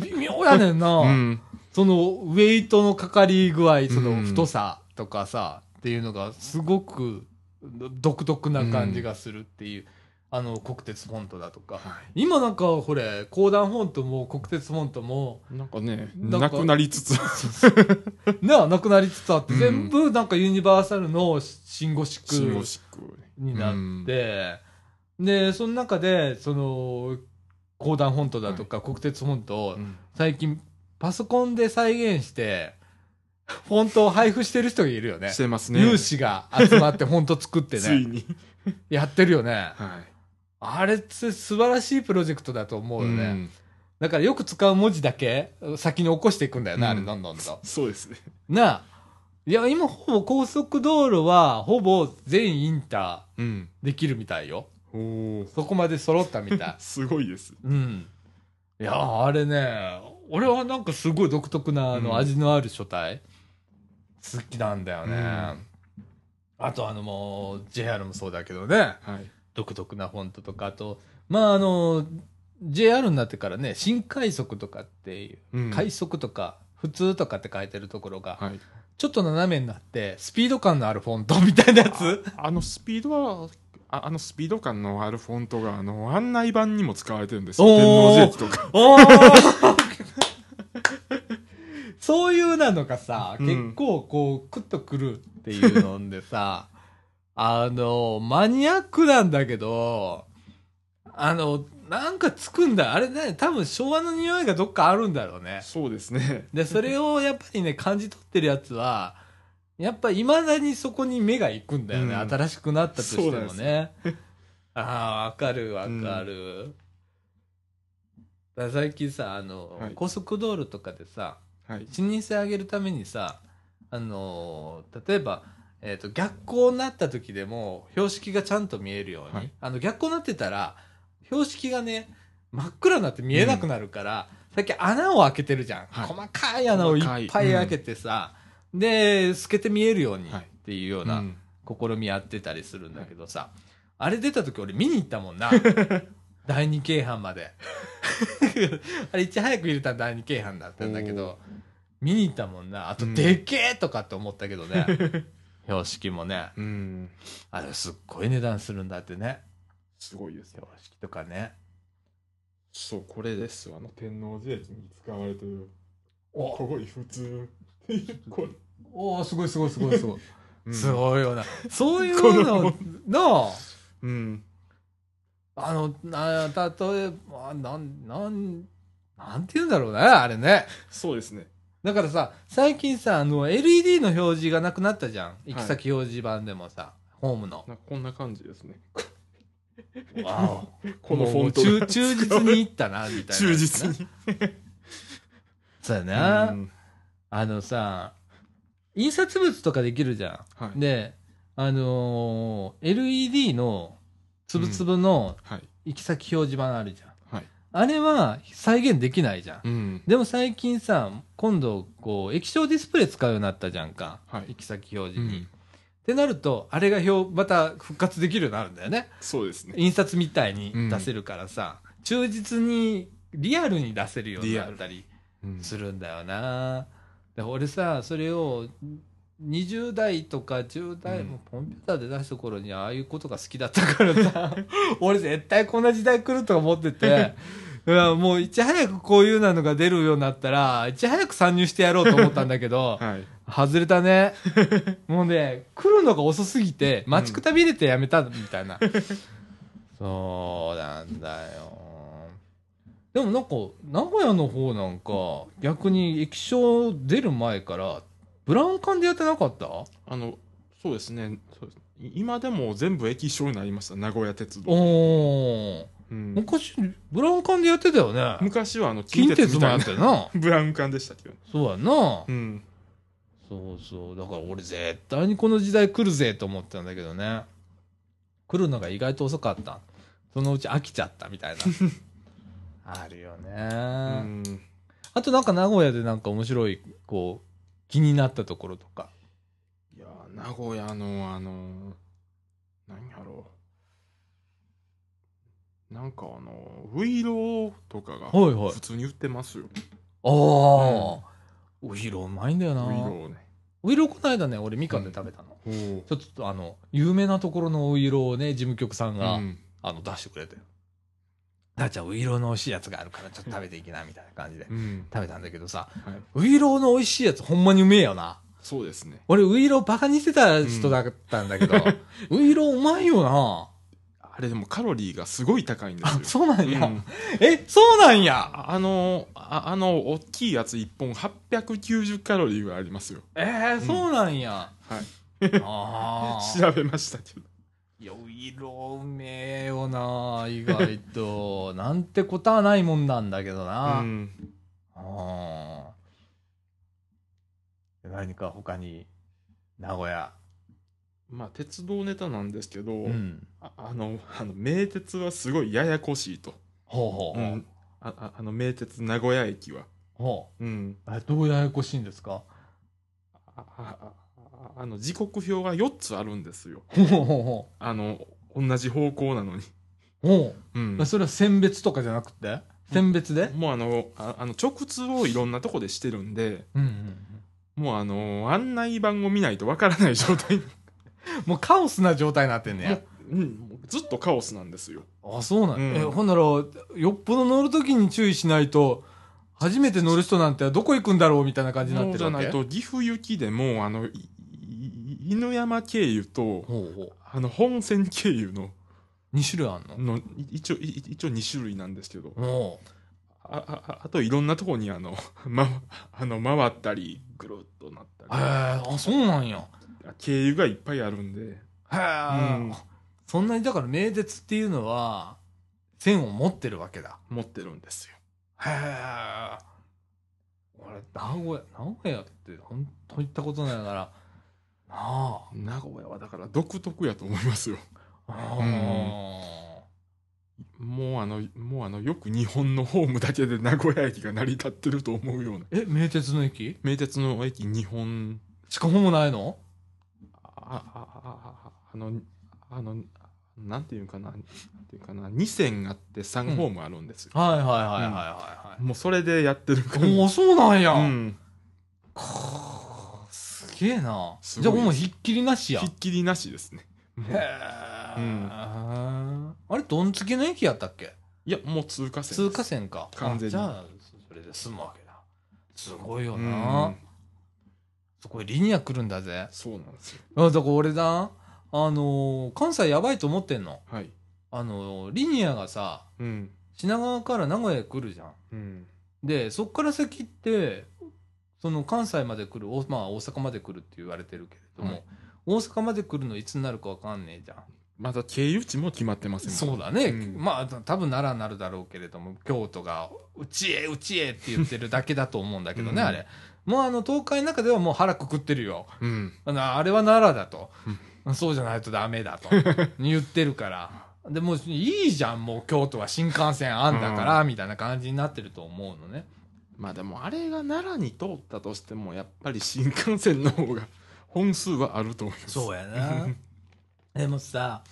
微妙やねんな。うん。その、ウェイトのかかり具合、そのうん太さとかさ、っていうのがすごく独特な感じがするっていう、あの、国鉄フォントだとか。は今なんか、これ、公団フォントも国鉄フォントも、い。なんかね、なくなりつつ。な、なくなりつつあって、うん全部なんかユニバーサルのシンゴシシンックゴシック。になって、で、その中で、その、公団フォントだとか、国鉄フォントをうん最近パソコンで再現して、フォントを配布してる人がいるよねし。てますね。有志が集まってフォント作ってね、ついに。やってるよね。はい。あれって素晴らしいプロジェクトだと思うよね。うんだからよく使う文字だけ先に起こしていくんだよな、あれうんどんどんと。そうですね。なあ。いや、今ほぼ高速道路はほぼ全インタうん。ーできるみたいよ。おー。そこまで揃ったみたい。すごいです。うん。いやー、あれね、俺はなんかすごい独特なあのうん味のある書体、好きなんだよね。うんあとあのもう、JR もそうだけどね、はい。独特なフォントとか、あと、まああの、JR になってからね、新快速とかっていう、うん快速とか、普通とかって書いてるところが、はい。ちょっと斜めになって、スピード感のあるフォントみたいなやつあのスピードは、ああのスピード感のあるフォントが、あの、案内板にも使われてるんですよ。天王寺駅とか。そういうなのがさ、うん結構こう、クッとくるっていうのでさ、あの、マニアックなんだけど、あの、なんかつくんだ。あれね、多分昭和の匂いがどっかあるんだろうね。そうですね。で、それをやっぱりね、感じ取ってるやつは、やっぱ未だにそこに目が行くんだよね。うん新しくなったとしてもね。ああ、わかるわかる。だから最近さ、あの、はい高速道路とかでさ、はい。視認性上げるためにさ、あのー例えば、えっ、と、逆光になった時でも、標識がちゃんと見えるように、はいあの、逆光になってたら、標識がね、真っ暗になって見えなくなるから、さっき穴を開けてるじゃん。はい細かい穴をいっぱい開けてさ、で、透けて見えるようにはいっていうようなうん試みやってたりするんだけどさ、あれ出た時俺見に行ったもんな。第二京阪まで。あれいち早く入れたら第二京阪だったんだけど、見に行ったもんな。あと、うんでっけえとかって思ったけどね。標識もね。うん。あれすっごい値段するんだってね。すごいですよ。標識とかね。そう、これです。あの、天王寺駅に使われてる。おここに普通これおーすごいすごいすごいすごい。うんすごいよな。そういうのこ、なうんあ、あの、な、例えば、なん、なん、なんて言うんだろうね、あれね。そうですねだからさ、最近さ、あの、LED の表示がなくなったじゃん。行き先表示板でもさ、ホームの。なこんな感じですねわこのフォント忠忠実にいったな、みたいな。忠実。にそうやな。うんあのさ、印刷物とかできるじゃん。はいで、あのー LED のつぶつぶのはい行き先表示板あるじゃん。はいあれは再現できないじゃん。うんでも最近さ、今度、こう、液晶ディスプレイ使うようになったじゃんか。はい行き先表示に。うんってなると、あれが表、また復活できるようになるんだよね。そうですね印刷みたいに出せるからさ、忠実に、リアルに出せるようになったりうんするんだよな。で俺さ、それを、20代とか10代、うんもうコンピューターで出した頃にああいうことが好きだったからさ、俺絶対こんな時代来ると思ってて、もういち早くこういうのが出るようになったら、いち早く参入してやろうと思ったんだけど、はい外れたね。もうね、来るのが遅すぎて、待ちくたびれてやめたみたいな。そうなんだよ。でもなんか、名古屋の方なんか、逆に液晶出る前から、ブラウン管でやってなかった？あのそうですねそうですい今でも全部液晶になりました名古屋鉄道、おー。うん昔、ブラウン管でやってたよね。昔はあの近鉄もやみたいなったよな。ブラウン管でしたけどそうやな。うんそうそう。だから俺絶対にこの時代来るぜと思ってたんだけどね。来るのが意外と遅かった。そのうち飽きちゃったみたいな。あるよね、うん。あとなんか名古屋でなんか面白い、こう、気になったところとか。いや名古屋のあの何やろう。なんかあのウイローとかがはいはい。普通に売ってますよ、ああ、ウイローうまいんだよな。ウイローね。ウイローこの間ね、俺みかんで食べたの。ちょっとあの、有名なところのウイローをね、事務局さんが、うん。あの、出してくれて。だちゃん、ウイローの美味しいやつがあるから、ちょっと食べていきな、みたいな感じで。うん食べたんだけどさ、はい、ウイローの美味しいやつほんまにうめえよな。そうですね俺ウイローバカにしてた人だったんだけど、ウイローうまいよな。あれでもカロリーがすごい高いんですあよ、そうなんや。うんえ、そうなんや。ああのああの大きいやつ1本890カロリーがありますよえー、そうなんや。はいああ。調べましたけどいや、ウイローうめえよな、意外と。なんてことはないもんなんだけどな。うんああ。何か他に、名古屋。まあ鉄道ネタなんですけど、うん。ああのあの名鉄はすごいややこしいと、ほうほうほう。うんあああの名鉄名古屋駅は、ほうん、う。え、どうややこしいんですか？あああの時刻表が4つあるんですよ。ほうほうほあの同じ方向なのに、う。ほう。うん、それは選別とかじゃなくて？選別で？もうあのああの直通をいろんなとこでしてるんでうんうんもうあの案内板を見ないとわからない状態、うん。もうカオスな状態になってんねや。うん、もうずっとカオスなんですよ。あ、そうなん、うん。え、ほんなら、よっぽど乗るときに注意しないと、初めて乗る人なんてどこ行くんだろうみたいな感じになってるじゃないと岐阜行きでもあのいい犬山経由とほうほう。あの本線経由の2種類あんの？のい一応い一応2種類なんですけどおああああといろんなとこにあの, ま、あの回ったりぐるっとなったへえりあ、そうなんや。経由がいっぱいあるんでへえ、うんそんなにだから名鉄っていうのは、線を持ってるわけだ。持ってるんですよへえ。俺、名古屋、名古屋って本当行ったことないから、なあ。名古屋はだから独特やと思いますよ。あもうあのもうあのよく日本のホームだけで名古屋駅が成り立ってると思うような。え、名鉄の駅？名鉄の駅日本。しかもないの？あああああのあのなんていうかな？なんていうかな？2線あって3ホームあるんですよ、はいはいはいはいはいはい。もうそれでやってるからおお、そうなんや。うん。かげえな。じゃあもうひっきりなしや。ひっきりなしですねもうへえ、うんあれ、どんつきの駅やったっけ？いやもう通過線通過線か。完全にあじゃあ、それで済むわけだ。すごいような。んそこへリニア来るんだぜ。そうなんですよ。あだから俺だ、あのー関西やばいと思ってんの。はい。あのーリニアがさ、うん。品川から名古屋へ来るじゃん。うん。で、そっから先って、その関西まで来る、おまあ大阪まで来るって言われてるけれども、はい大阪まで来るのいつになるかわかんねえじゃん。まだ経由地も決まってませんそうだね。うんまあ、多分奈良になるだろうけれども、京都が、うちへ、うちへって言ってるだけだと思うんだけどね、うんあれ。もうあの、東海の中ではもう腹くくってるよ。うん。あれは奈良だと。そうじゃないとダメだと。言ってるから。でもういいじゃん、もう京都は新幹線あんだから、みたいな感じになってると思うのね。まあでもあれが奈良に通ったとしてもやっぱり新幹線の方が本数はあると思います。そうやな。でもさ、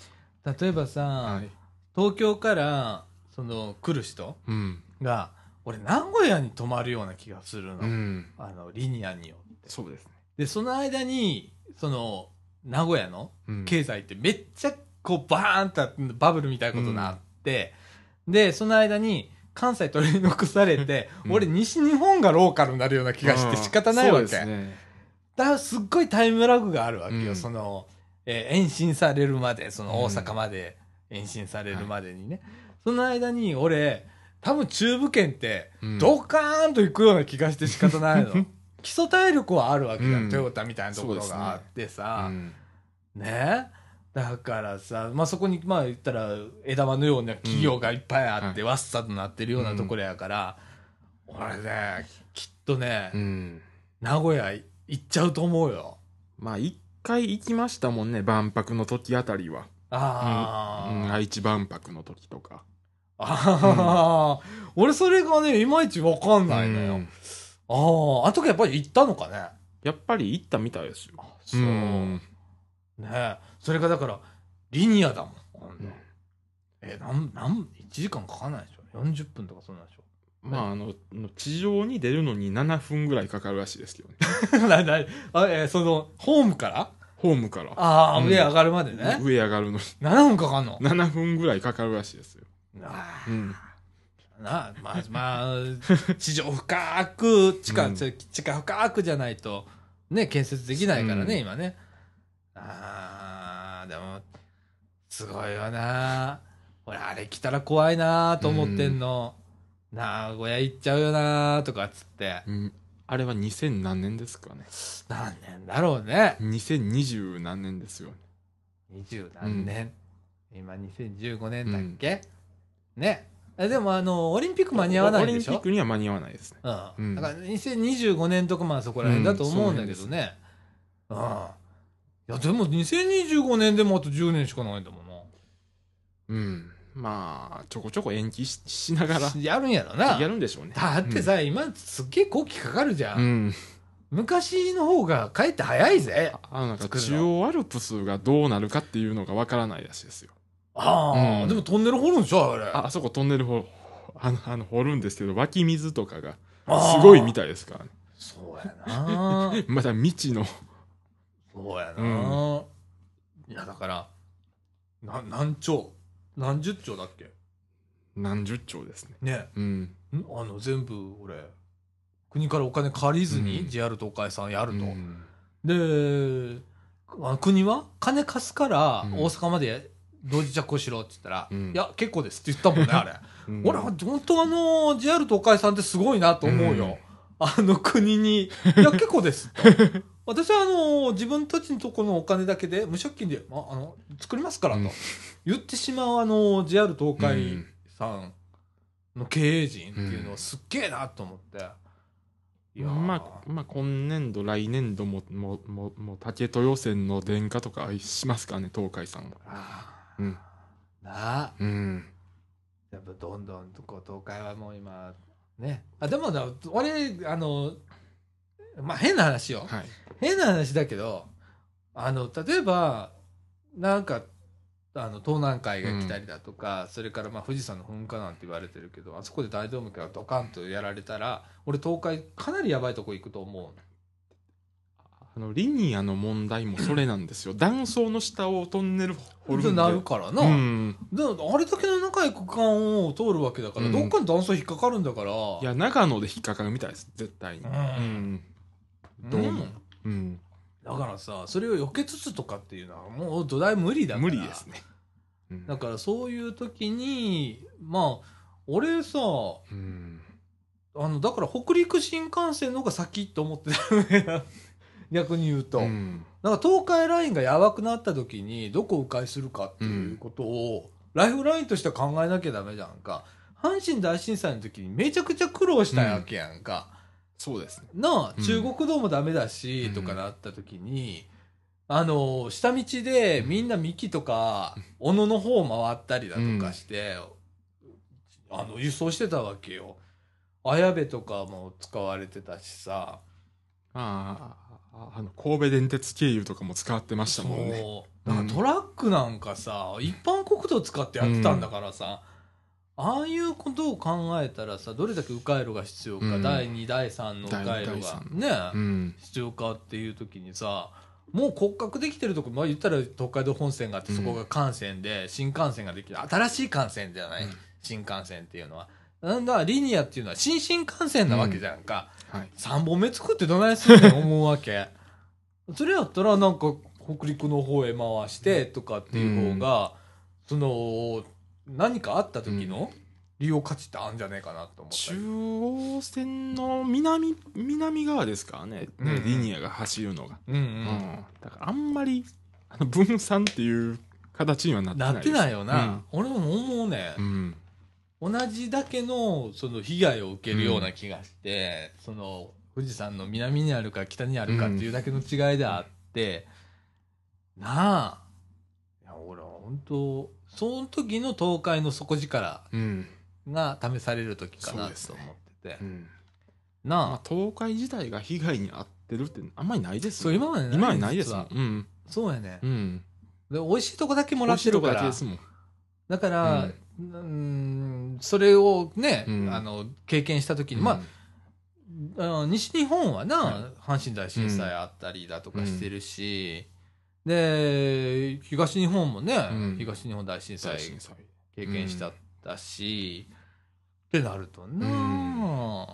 例えばさ、はい。東京から、その、来る人うん。が、俺、名古屋に泊まるような気がするの。うん。あの、リニアによって。そうですね。で、その間に、その、名古屋のうん経済ってめっちゃ、こう、バーンとバブルみたいなことになって、で、その間に、関西取り残されて、うん俺、西日本がローカルになるような気がして仕方ないわけ。ね。だからすっごいタイムラグがあるわけよ、うんその、えー延伸されるまで、その大阪まで延伸されるまでにね。その間に俺、多分中部圏ってうんドカーンと行くような気がして仕方ないの。基礎体力はあるわけじゃん、うんトヨタみたいなところがあってうさ。んね？だからさ、まあ、そこに、まあ言ったら枝葉のような企業がいっぱいあって、うんわっさとなってるようなところやから、俺ね、きっとね、うん。名古屋行っちゃうと思うよ。まあ一回行きましたもんね、万博の時あたりは。ああ、うん、愛知万博の時とか。ああ、俺それがね、いまいちわかんないのよ。うんああ、あの時やっぱり行ったのかね。やっぱり行ったみたいですよ。そう。んねそれがだから、リニアだもん。うんえ、なん、なん、1時間かかんないでしょ ?40 分とかそんなんでしょ？まああの、地上に出るのに7分ぐらいかかるらしいですけどね。な、な、あ、えその、ホームから？ホームから。ああ、うん上上がるまでね。上上がるのに7分かかんの？7分ぐらいかかるらしいですよ。あうん。あな、まあ、まあ、地上深く、地下、うん地下深くじゃないと、ね、建設できないからね、うん今ね。ああ、すごいよな。俺、あれ来たら怖いなと思ってんの。名古屋行っちゃうよなとかっつって。うんあれは2000何年ですかね。何年だろうね。2020何年ですよね。二十何年、今2015年だっけ、ね。えでもあの、オリンピック間に合わないでしょ？オリンピックには間に合わないですね。う。うんんだから2025年とかまあそこら辺だと思うんだけどね。うん。いや、でも2025年でもあと10年しかないんだもんな。うん。まあ、ちょこちょこ延期ししながらやるんやろな。やるんでしょうね。だってさ、今すっげえ後期かかるじゃ。うんん。昔の方がかえって早いぜ。あのなんか中央アルプスがどうなるかっていうのがわからないらしいですよ。ああ、うんでもトンネル掘るんでしょあれ。ああそこトンネル掘あの あの掘るんですけど湧き水とかがすごいみたいですからね。そうやな。まだ未知の。そうやな、いや、だから、な、何兆何十兆だっけ？何十兆ですね。ね。うん。ん？あの、全部、俺、国からお金借りずに、うん JR 東海さんやると。うんで、あの国は金貸すから、うん大阪まで同時着工しろって言ったら、うんいや、結構ですって言ったもんね、あれ。うん俺は本当あの、JR 東海さんってすごいなと思うよ。うんあの国に、いや、結構ですと。私はあの、自分たちのところのお金だけで、無借金で、ああの、作りますからと、うん言ってしまうあの、JR 東う海んさんの経営陣っていうのはすっげえなと思って。いやーまあ、まあ、今年度、来年度も、も、も、もう竹豊線の電化とかしますかね、東海さんは。あうん。ーなあ。うん。やっぱどんどんとこう東海はもう今、ね。あ、でもな、俺、あの、まあ変な話よ。はい。変な話だけど、あの、例えば、なんか、あの、東南海が来たりだとか、それからまあ富士山の噴火なんて言われてるけど、あそこで大動脈がドカンとやられたら、俺東海かなりやばいとこ行くと思う。あのリニアの問題もそれなんですよ。断層の下をトンネル掘るんで。なるからな、うん。であれだけの長い区間を通るわけだから、うん。どっかに断層引っかかるんだから。いや長野で引っかかるみたいです。絶対に。うん。うんどうもんうん。だからさそれを避けつつとかっていうのはもう土台無理だから。無理ですね。うん。だからそういう時にまあ俺さうん。あのだから北陸新幹線の方が先って思ってた 逆に言うと、うん。なんか東海ラインがやばくなった時にどこを迂回するかっていうことを、ライフラインとしては考えなきゃダメじゃんか。阪神大震災の時にめちゃくちゃ苦労したわけやんか、そうですね。なあうん。中国道もダメだし、うん。とかなった時にあの下道でみんな三木とか小野の方回ったりだとかして、あの輸送してたわけよ。綾部とかも使われてたしさ。あああの神戸電鉄経由とかも使ってましたもんね。そう。だからトラックなんかさ、一般国道使ってやってたんだからさ、ああいうことを考えたらさどれだけ迂回路が必要か、うん。第2第3の迂回第路がね、うん。必要かっていう時にさもう骨格できてるとこ、まあ、言ったら東海道本線があってうんそこが幹線で、新幹線ができる。新しい幹線じゃない、うん。新幹線っていうのは。なんだリニアっていうのは新新幹線なわけじゃんか、はい。3本目作ってどないすんねん 思うわけ。それやったらなんか北陸の方へ回してとかっていう方が、その何かあった時の利用価値ってあるんじゃねえかなと思ったり。中央線の南南側ですからね、うんうん。リニアが走るのが、うんうん。うん。だからあんまりあの分散っていう形にはなってなないってないよな、俺も思うね、うん。同じだけのその被害を受けるような気がして、その富士山の南にあるか北にあるかっていうだけの違いであって、なあ。いや俺は本当その時の東海の底力うん。が試される時かなと思ってて、うん。なあ、まあ、東海自体が被害に遭ってるってあんまりないですそう今までない今までないですもん。うん。そうやね、うん。で美味しいとこだけもらってるから。だけですもん。だから、うん、それをね、うん。あの経験した時に、まああの西日本はな、はい。阪神大震災あったりだとかしてるし、で東日本もね、うん。東日本大震災経験したったし、ってなるとな、うん。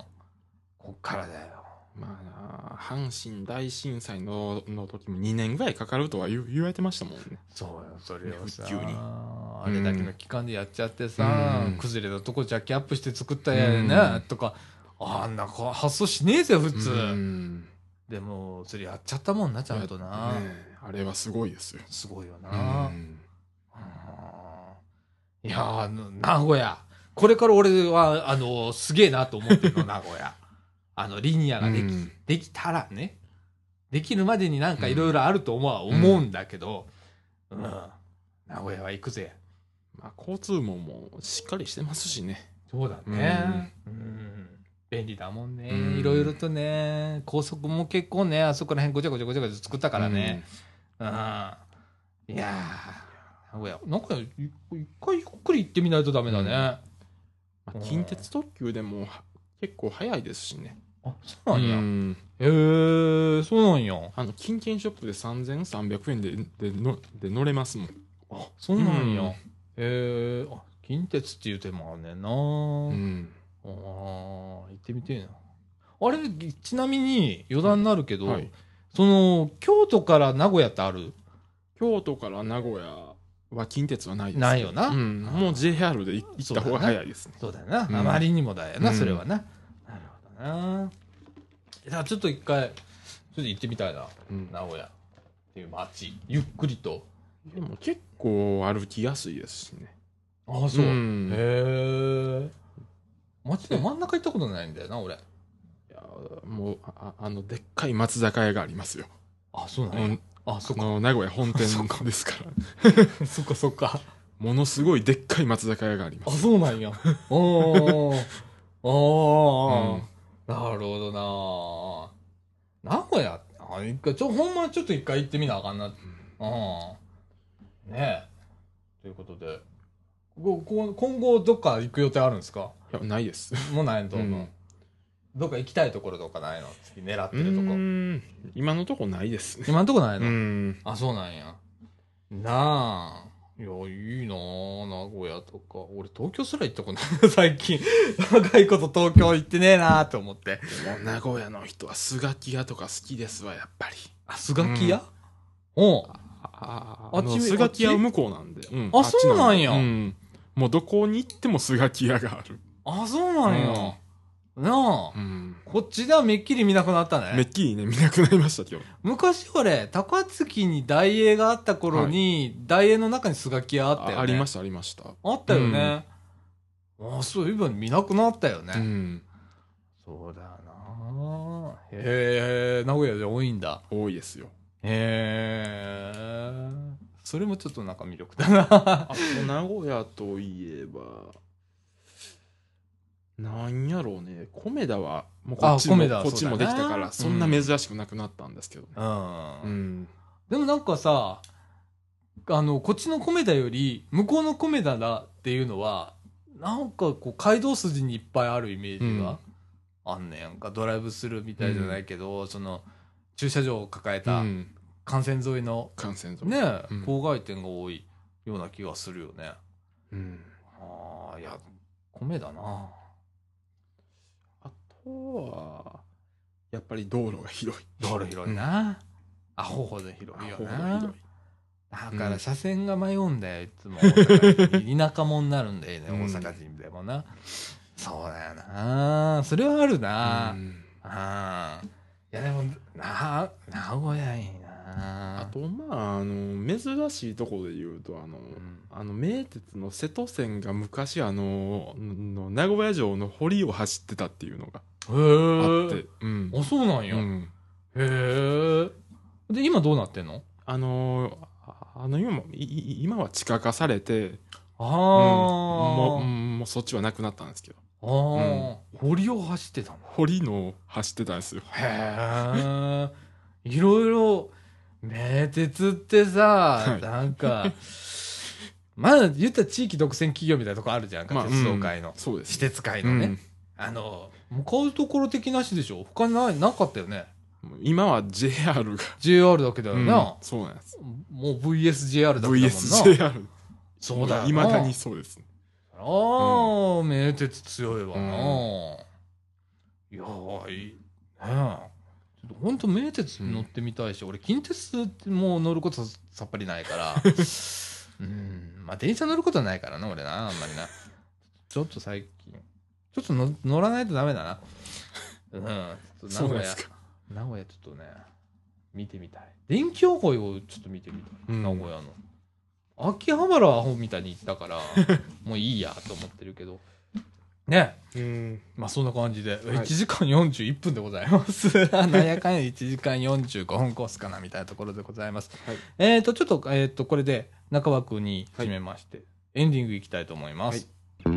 こっからだよ。まあな阪神大震災のの時も2年ぐらいかかるとは言う言われてましたもんね。そうよそれをさ。あれだけの期間でやっちゃってさ、うん。崩れたとこジャッキアップして作ったやね、うん。とかあんなこ発想しねえぜ普通、うん。でもそれやっちゃったもんなちゃんとな、ね。えあれはすごいですよ。すごいような、んいや名古屋。これから俺はあのすげえなと思ってるの 名古屋。あのリニアができ,、うん。できたらね。できるまでになんかいろいろあると思う,、思うんだけど、うん、名古屋は行くぜ。まあ、交通網もしっかりしてますしね。そうだね、うん。便利だもんね、うん。いろいろとね。高速も結構ねあそこら辺ごちゃごちゃごちゃごちゃ作ったからね、うん、いやー。名古屋なんかい一回ゆっくり行ってみないとダメだね、まあ、近鉄特急でもは結構早いですしね。あそうなんや、うん。へえー、そうなんや。あの金券ショップで3300円ででので乗れますもん。あそうなんや、うん。へえー、あ近鉄っていう手もあんねんな、うん。あー行ってみてえな。あれちなみに余談になるけど、はいその京都から名古屋ってある？京都から名古屋は近鉄はないですないよな。うん、もう JR で行行った方が早いですね。そうだよな、うん。あまりにもだよな、うん。それはな。なるほどな。じゃあちょっと一回ちょっと行ってみたいな。うん。名古屋っていう街。ゆっくりと。でも結構歩きやすいですしね。ああそう。へえ街の真ん中行ったことないんだよな俺もうああのでっかい松坂屋がありますよ。あそうなんやうん。あそっか。あの名古屋本店ですから。そっかそっか。ものすごいでっかい松坂屋がありまあすそうなんや。おー。おー、うん。なるほどな。名古屋あ一回ちょほんまちょっと一回行ってみなあかんな。うん。ねえ。ということで。今後どっか行く予定あるんですか？いやないです。もうないと、うんどっか行きたいところとかないの？次狙ってうるとこ今のとこないですね。今んとこないうの、ん。あ、そうなんや。なあ。いや、いいなあ名古屋とか。俺、東京すら行ったことない。最近。若いこと東京行ってねえなあって思って。でも名古屋の人はスガキ屋とか好きですわ、やっぱり。あ、スガキ屋、おうああっちスガキ屋は向こうなんで。うんあっちそうなんやうん。もうどこに行ってもスガキ屋がある。あ、そうなんや。なあ、うん。こっちではめっきり見なくなったね。めっきりね、見なくなりましたけど。昔俺、高槻に大英があった頃に、大英の中にスガキ屋あったよね。あありました、ありました。あったよね。あそういえば見なくなったよね。うん。そうだよなへえ、名古屋で多いんだ。多いですよ。へえ。それもちょっとなんか魅力だな。あと、名古屋といえば、なんやろうね。米田は、もうこっちも、こっちもできたから、そんな珍しくなくなったんですけどね。うん。うん。でもなんかさ、あの、こっちの米田より、向こうの米田だっていうのは、なんかこう、街道筋にいっぱいあるイメージがあんねやんか。ドライブスルーみたいじゃないけど、その、駐車場を抱えうたん。幹線沿いの、感染と。ね、うん郊外店が多いような気がするよね。うん。ああ、いや、米だな。あとは、やっぱり道路が広い。道路広いな。アホほど広いよな広。だから車線が迷うんだよ、いつも。田舎者になるんだよね、うん大阪人でもな。そうだよな。それはあるな。うんああ。いやでも、な、名古屋いいな。あと、まあ、あの、珍しいところで言うと、あの、んあの、名鉄の瀬戸線が昔、あの、の名古屋城の堀を走ってたっていうのがへあってえ。、うん。あ、そうなんや。へうん。え。で、今どうなってんの？あの、ああの、今も、今は地下化されて、ああ、うんもう、うんもうそっちはなくなったんですけど、ああ、堀を走ってたの？堀の走ってたんですよ。へえ。いろいろ、名鉄ってさ、はいなんか、まだ言ったら地域独占企業みたいなとこあるじゃんか、まあ鉄道界の。そうです私。鉄界のね。うんあの、向かうところ的なしでしょ？他ない、なかったよね。今は JR が、JR だけだようんな。そうなんです。もう VSJR だけだもんな。VSJR。そうだよな。いまだにそうですね。ああ、名鉄強いわな。うんいやー、いい。ねえ。本当名鉄乗ってみたいし、俺近鉄ってもう乗ることさっぱりないから。うん。まあ電車乗ることはないからな、俺な、あんまりな。ちょっと最近。ちょっとの乗らないとダメだな。うん。ちょっと名古屋。名古屋ちょっとね、見てみたい。電気予報をちょっと見てみたい。うん名古屋の。秋葉原はアホみたいに行ったから、もういいやと思ってるけど。ね。うん。まあそんな感じで、い1時間41分でございます。なんやかんや1時間45分コースかなみたいなところでございます。はいえっ、と、ちょっと、えっ、と、これで中枠に締めまして、エンディングいきたいと思います。はい、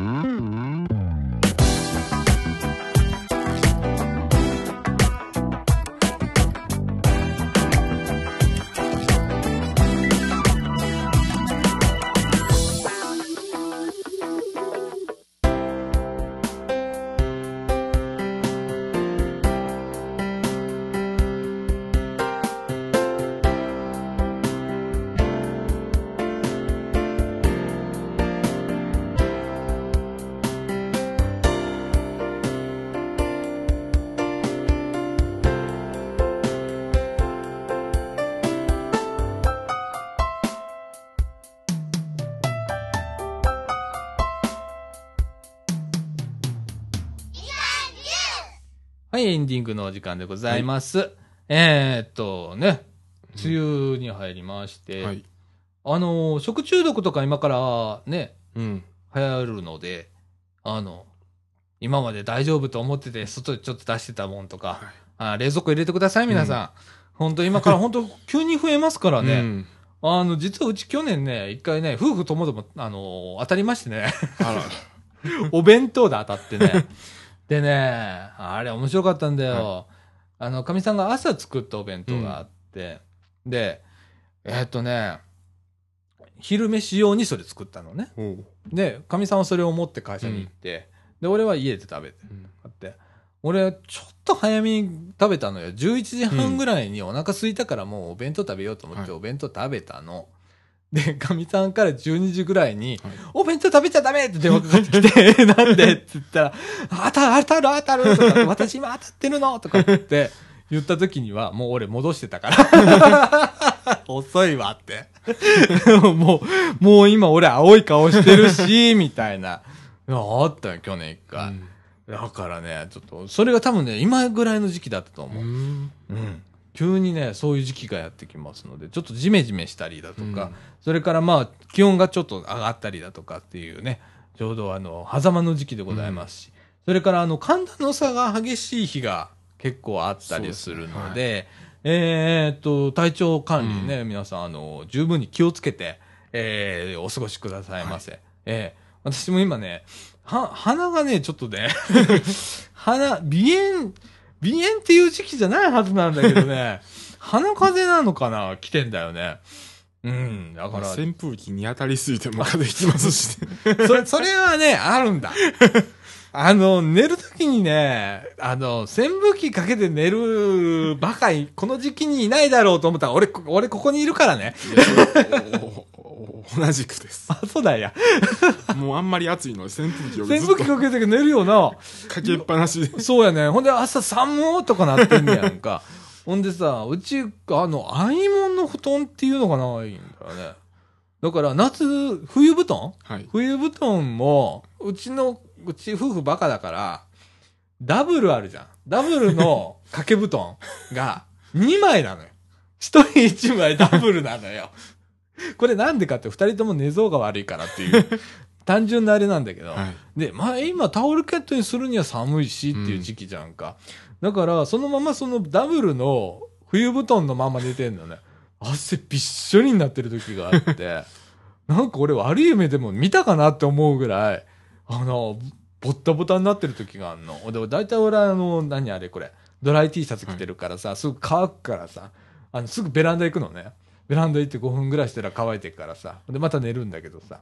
エンディングのお時間でございます。えーっとね、梅雨に入りまして、はい。あのー、食中毒とか今からね、うん。流行るので、あの、今まで大丈夫と思ってて、外でちょっと出してたもんとか、はいあ冷蔵庫入れてください、皆さん。本当今から 本当急に増えますからね。うんあの、実はうち去年ね、一回ね、夫婦ともども、あのー当たりましてね。お弁当で当たってね。でね、あれ面白かったんだよ。あの、かみさんが朝作ったお弁当があって、で、えーっとね、昼飯用にそれ作ったのね。で、かみさんはそれを持って会社に行って、で、俺は家で食べて、って。俺、ちょっと早めに食べたのよ。11時半ぐらいにお腹空いたからもうお弁当食べようと思ってはいお弁当食べたの。で、かみさんから12時ぐらいに、はいお弁当食べちゃダメって電話かかってきて、なんで？って言ったら、当たる当たる当たるとか、私今当たってるの？とかって言って、言った時には、もう俺戻してたから。遅いわって。もう、もう今俺青い顔してるし、みたいな。あったよ、去年一回。うんだからね、ちょっと、それが多分ね、今ぐらいの時期だったと思う。うんうん。急にね、そういう時期がやってきますので、ちょっとジメジメしたりだとか、うん。それからまあ、気温がちょっと上がったりだとかっていうね、ちょうどあの、狭間の時期でございますし、それからあの、寒暖の差が激しい日が結構あったりするので、えーっと、体調管理ね、皆さん、あの、十分に気をつけて、えーお過ごしくださいませ。えー私も今ね、は、鼻がね、ちょっとね、鼻、鼻炎、鼻炎っていう時期じゃないはずなんだけどね、鼻風邪なのかな？来てんだよね。うん、だから、扇風機に当たりすぎても風邪ひきますしね。それ、それはね、あるんだ。あの、寝るときにね、あの、扇風機かけて寝るバカい、この時期にいないだろうと思ったら、俺、こ俺ここにいるからね。同じくです。あ、そうだや。もうあんまり暑いので扇風機をず扇っと風機かけて寝るよな。かけっぱなしで。そうやね。ほんで朝寒ーとかなってんねやんか。ほんでさ、うち、あの、アイモンの布団っていうのがないんだよね。だから夏、冬布団？はい。冬布団も、うちの、うち夫婦バカだから、ダブルあるじゃん。ダブルの 掛け布団が2枚なのよ。1人1枚ダブルなのよ。これなんでかって二人とも寝相が悪いからっていう、単純なあれなんだけど。はい。で、まあ今タオルケットにするには寒いしっていう時期じゃんか。だから、そのままそのダブルの冬布団のまま寝てんのね。汗びっしょりになってる時があって、なんか俺悪い夢でも見たかなって思うぐらい、あの、ボッタボタになってる時があるの。でも大体俺あの、何あれこれ、ドライ T シャツ着てるからさ、すぐ乾くからさ、あの、すぐベランダ行くのね。ベランダ行って5分ぐらいしたら乾いてるからさ。で、また寝るんだけどさ。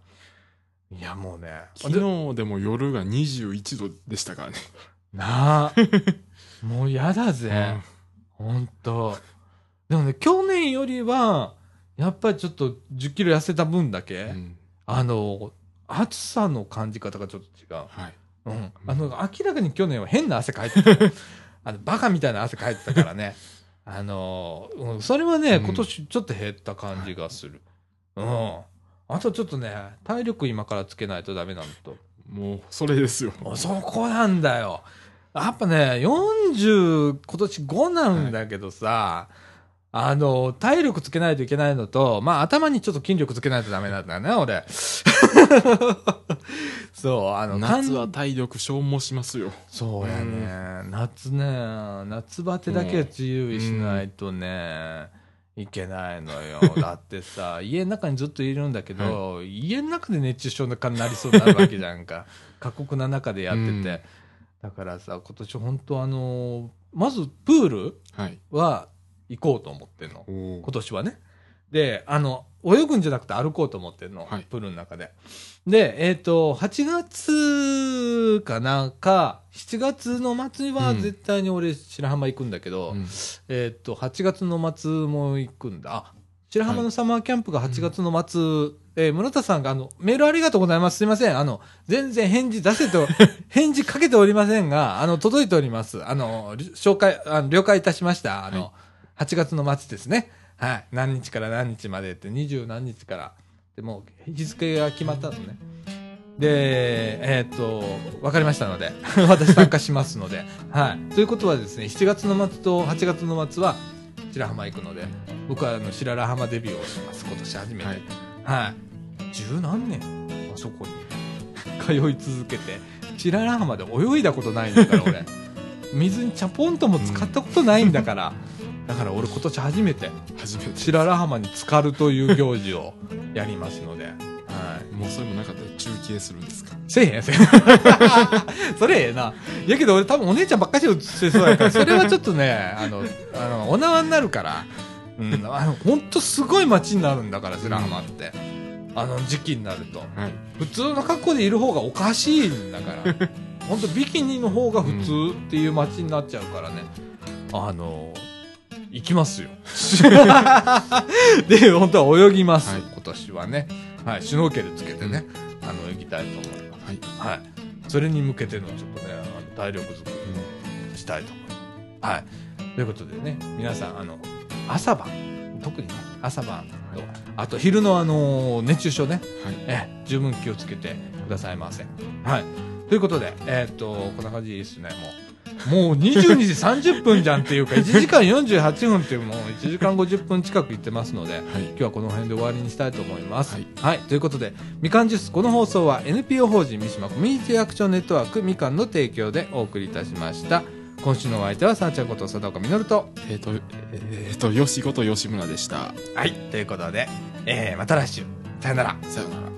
いや、もうね。昨日でも夜が21度でしたからね。なあ。もうやだぜ。ほんと。でもね、去年よりは、やっぱりちょっと10キロ痩せた分だけ、うんあの、暑さの感じ方がちょっと違う。はい。うん。あの、明らかに去年は変な汗かいてた。あの、バカみたいな汗かいてたからね。あの、うん、それはね、うん今年ちょっと減った感じがする。うん。あとちょっとね、体力今からつけないとダメなんだと。もう、それですよ。そこなんだよ。やっぱね、40、今年5なんだけどさ、あの、体力つけないといけないのと、まあ頭にちょっと筋力つけないとダメなんだよね、俺。そう、あの、夏は体力消耗しますよ。そうやね。夏ね、夏バテだけは注意しないとね、いけないのよ。だってさ、家の中にずっといるんだけど、家の中で熱中症になりそうになるわけじゃんか。過酷な中でやってて。うんだからさ、今年本当あのまずプールはい。は行こうと思ってんの。お今年はね。で、あの、泳ぐんじゃなくて歩こうと思ってんの。はいプールの中で。で、えっ、と、8月かなんか、7月の末はうん絶対に俺白浜行くんだけど、うんえっ、と、8月の末も行くんだ。あ、白浜のサマーキャンプが8月の末、えー室田さんがあの、メールありがとうございます。すいません。あの、全然返事出せと、返事かけておりませんが、あの、届いております。あの、り紹介、あの了解いたしました。あの、は8月の末ですね。はい。何日から何日までって、20何日から。でもう、日付が決まったのね。で、えーっと、わかりましたので、私参加しますので、はい。ということはですね、7月の末と8月の末は、白浜行くので、僕はあの白良浜デビューをします、今年初めて。はいはい。十何年？あそこに 通い続けて、白良浜で泳いだことないんだから、俺。水にチャポンとも使ったことないんだから。だから俺今年初めて、初めて。白良浜に浸かるという行事をやりますので、はい。もうそれもなかったら中継するんですか？せえへん、せえへん。それええな。やけど俺多分お姉ちゃんばっかし映ってそうやから、それはちょっとね、あの、あの、お縄になるから、うん、あの、ほんとすごい街になるんだから、白浜って。あの時期になると。はい。普通の格好でいる方がおかしいんだから。本当ビキニの方が普通っていう街になっちゃうからね、あの行きますよ で本当は泳ぎます、はい今年はねはいシュノーケルつけてね、あの泳ぎたいと思いますはい。はいそれに向けてのちょっとねあの体力作りうんしたいと思います。はい。ということでね、皆さん、あの、朝晩、特にね、朝晩と、あと昼のあの、熱中症ね、はい。ええ、十分気をつけてくださいませ。はい。ということで、えーっと、こんな感じですね、もう。もう22時30分じゃんっていうか、1時間48分っていうもう1時間50分近く言ってますので、はい。今日はこの辺で終わりにしたいと思います。ははいい。ということで、みかんジュース、この放送は NPO 法人三島コミュニティアクションネットワークみかんの提供でお送りいたしました。今週のお相手は、さあちゃんこと佐藤岡実と。えっ、と、えっ、と、よしごと吉村でした。はい。ということで、えー、また来週。さよなら。さようなら。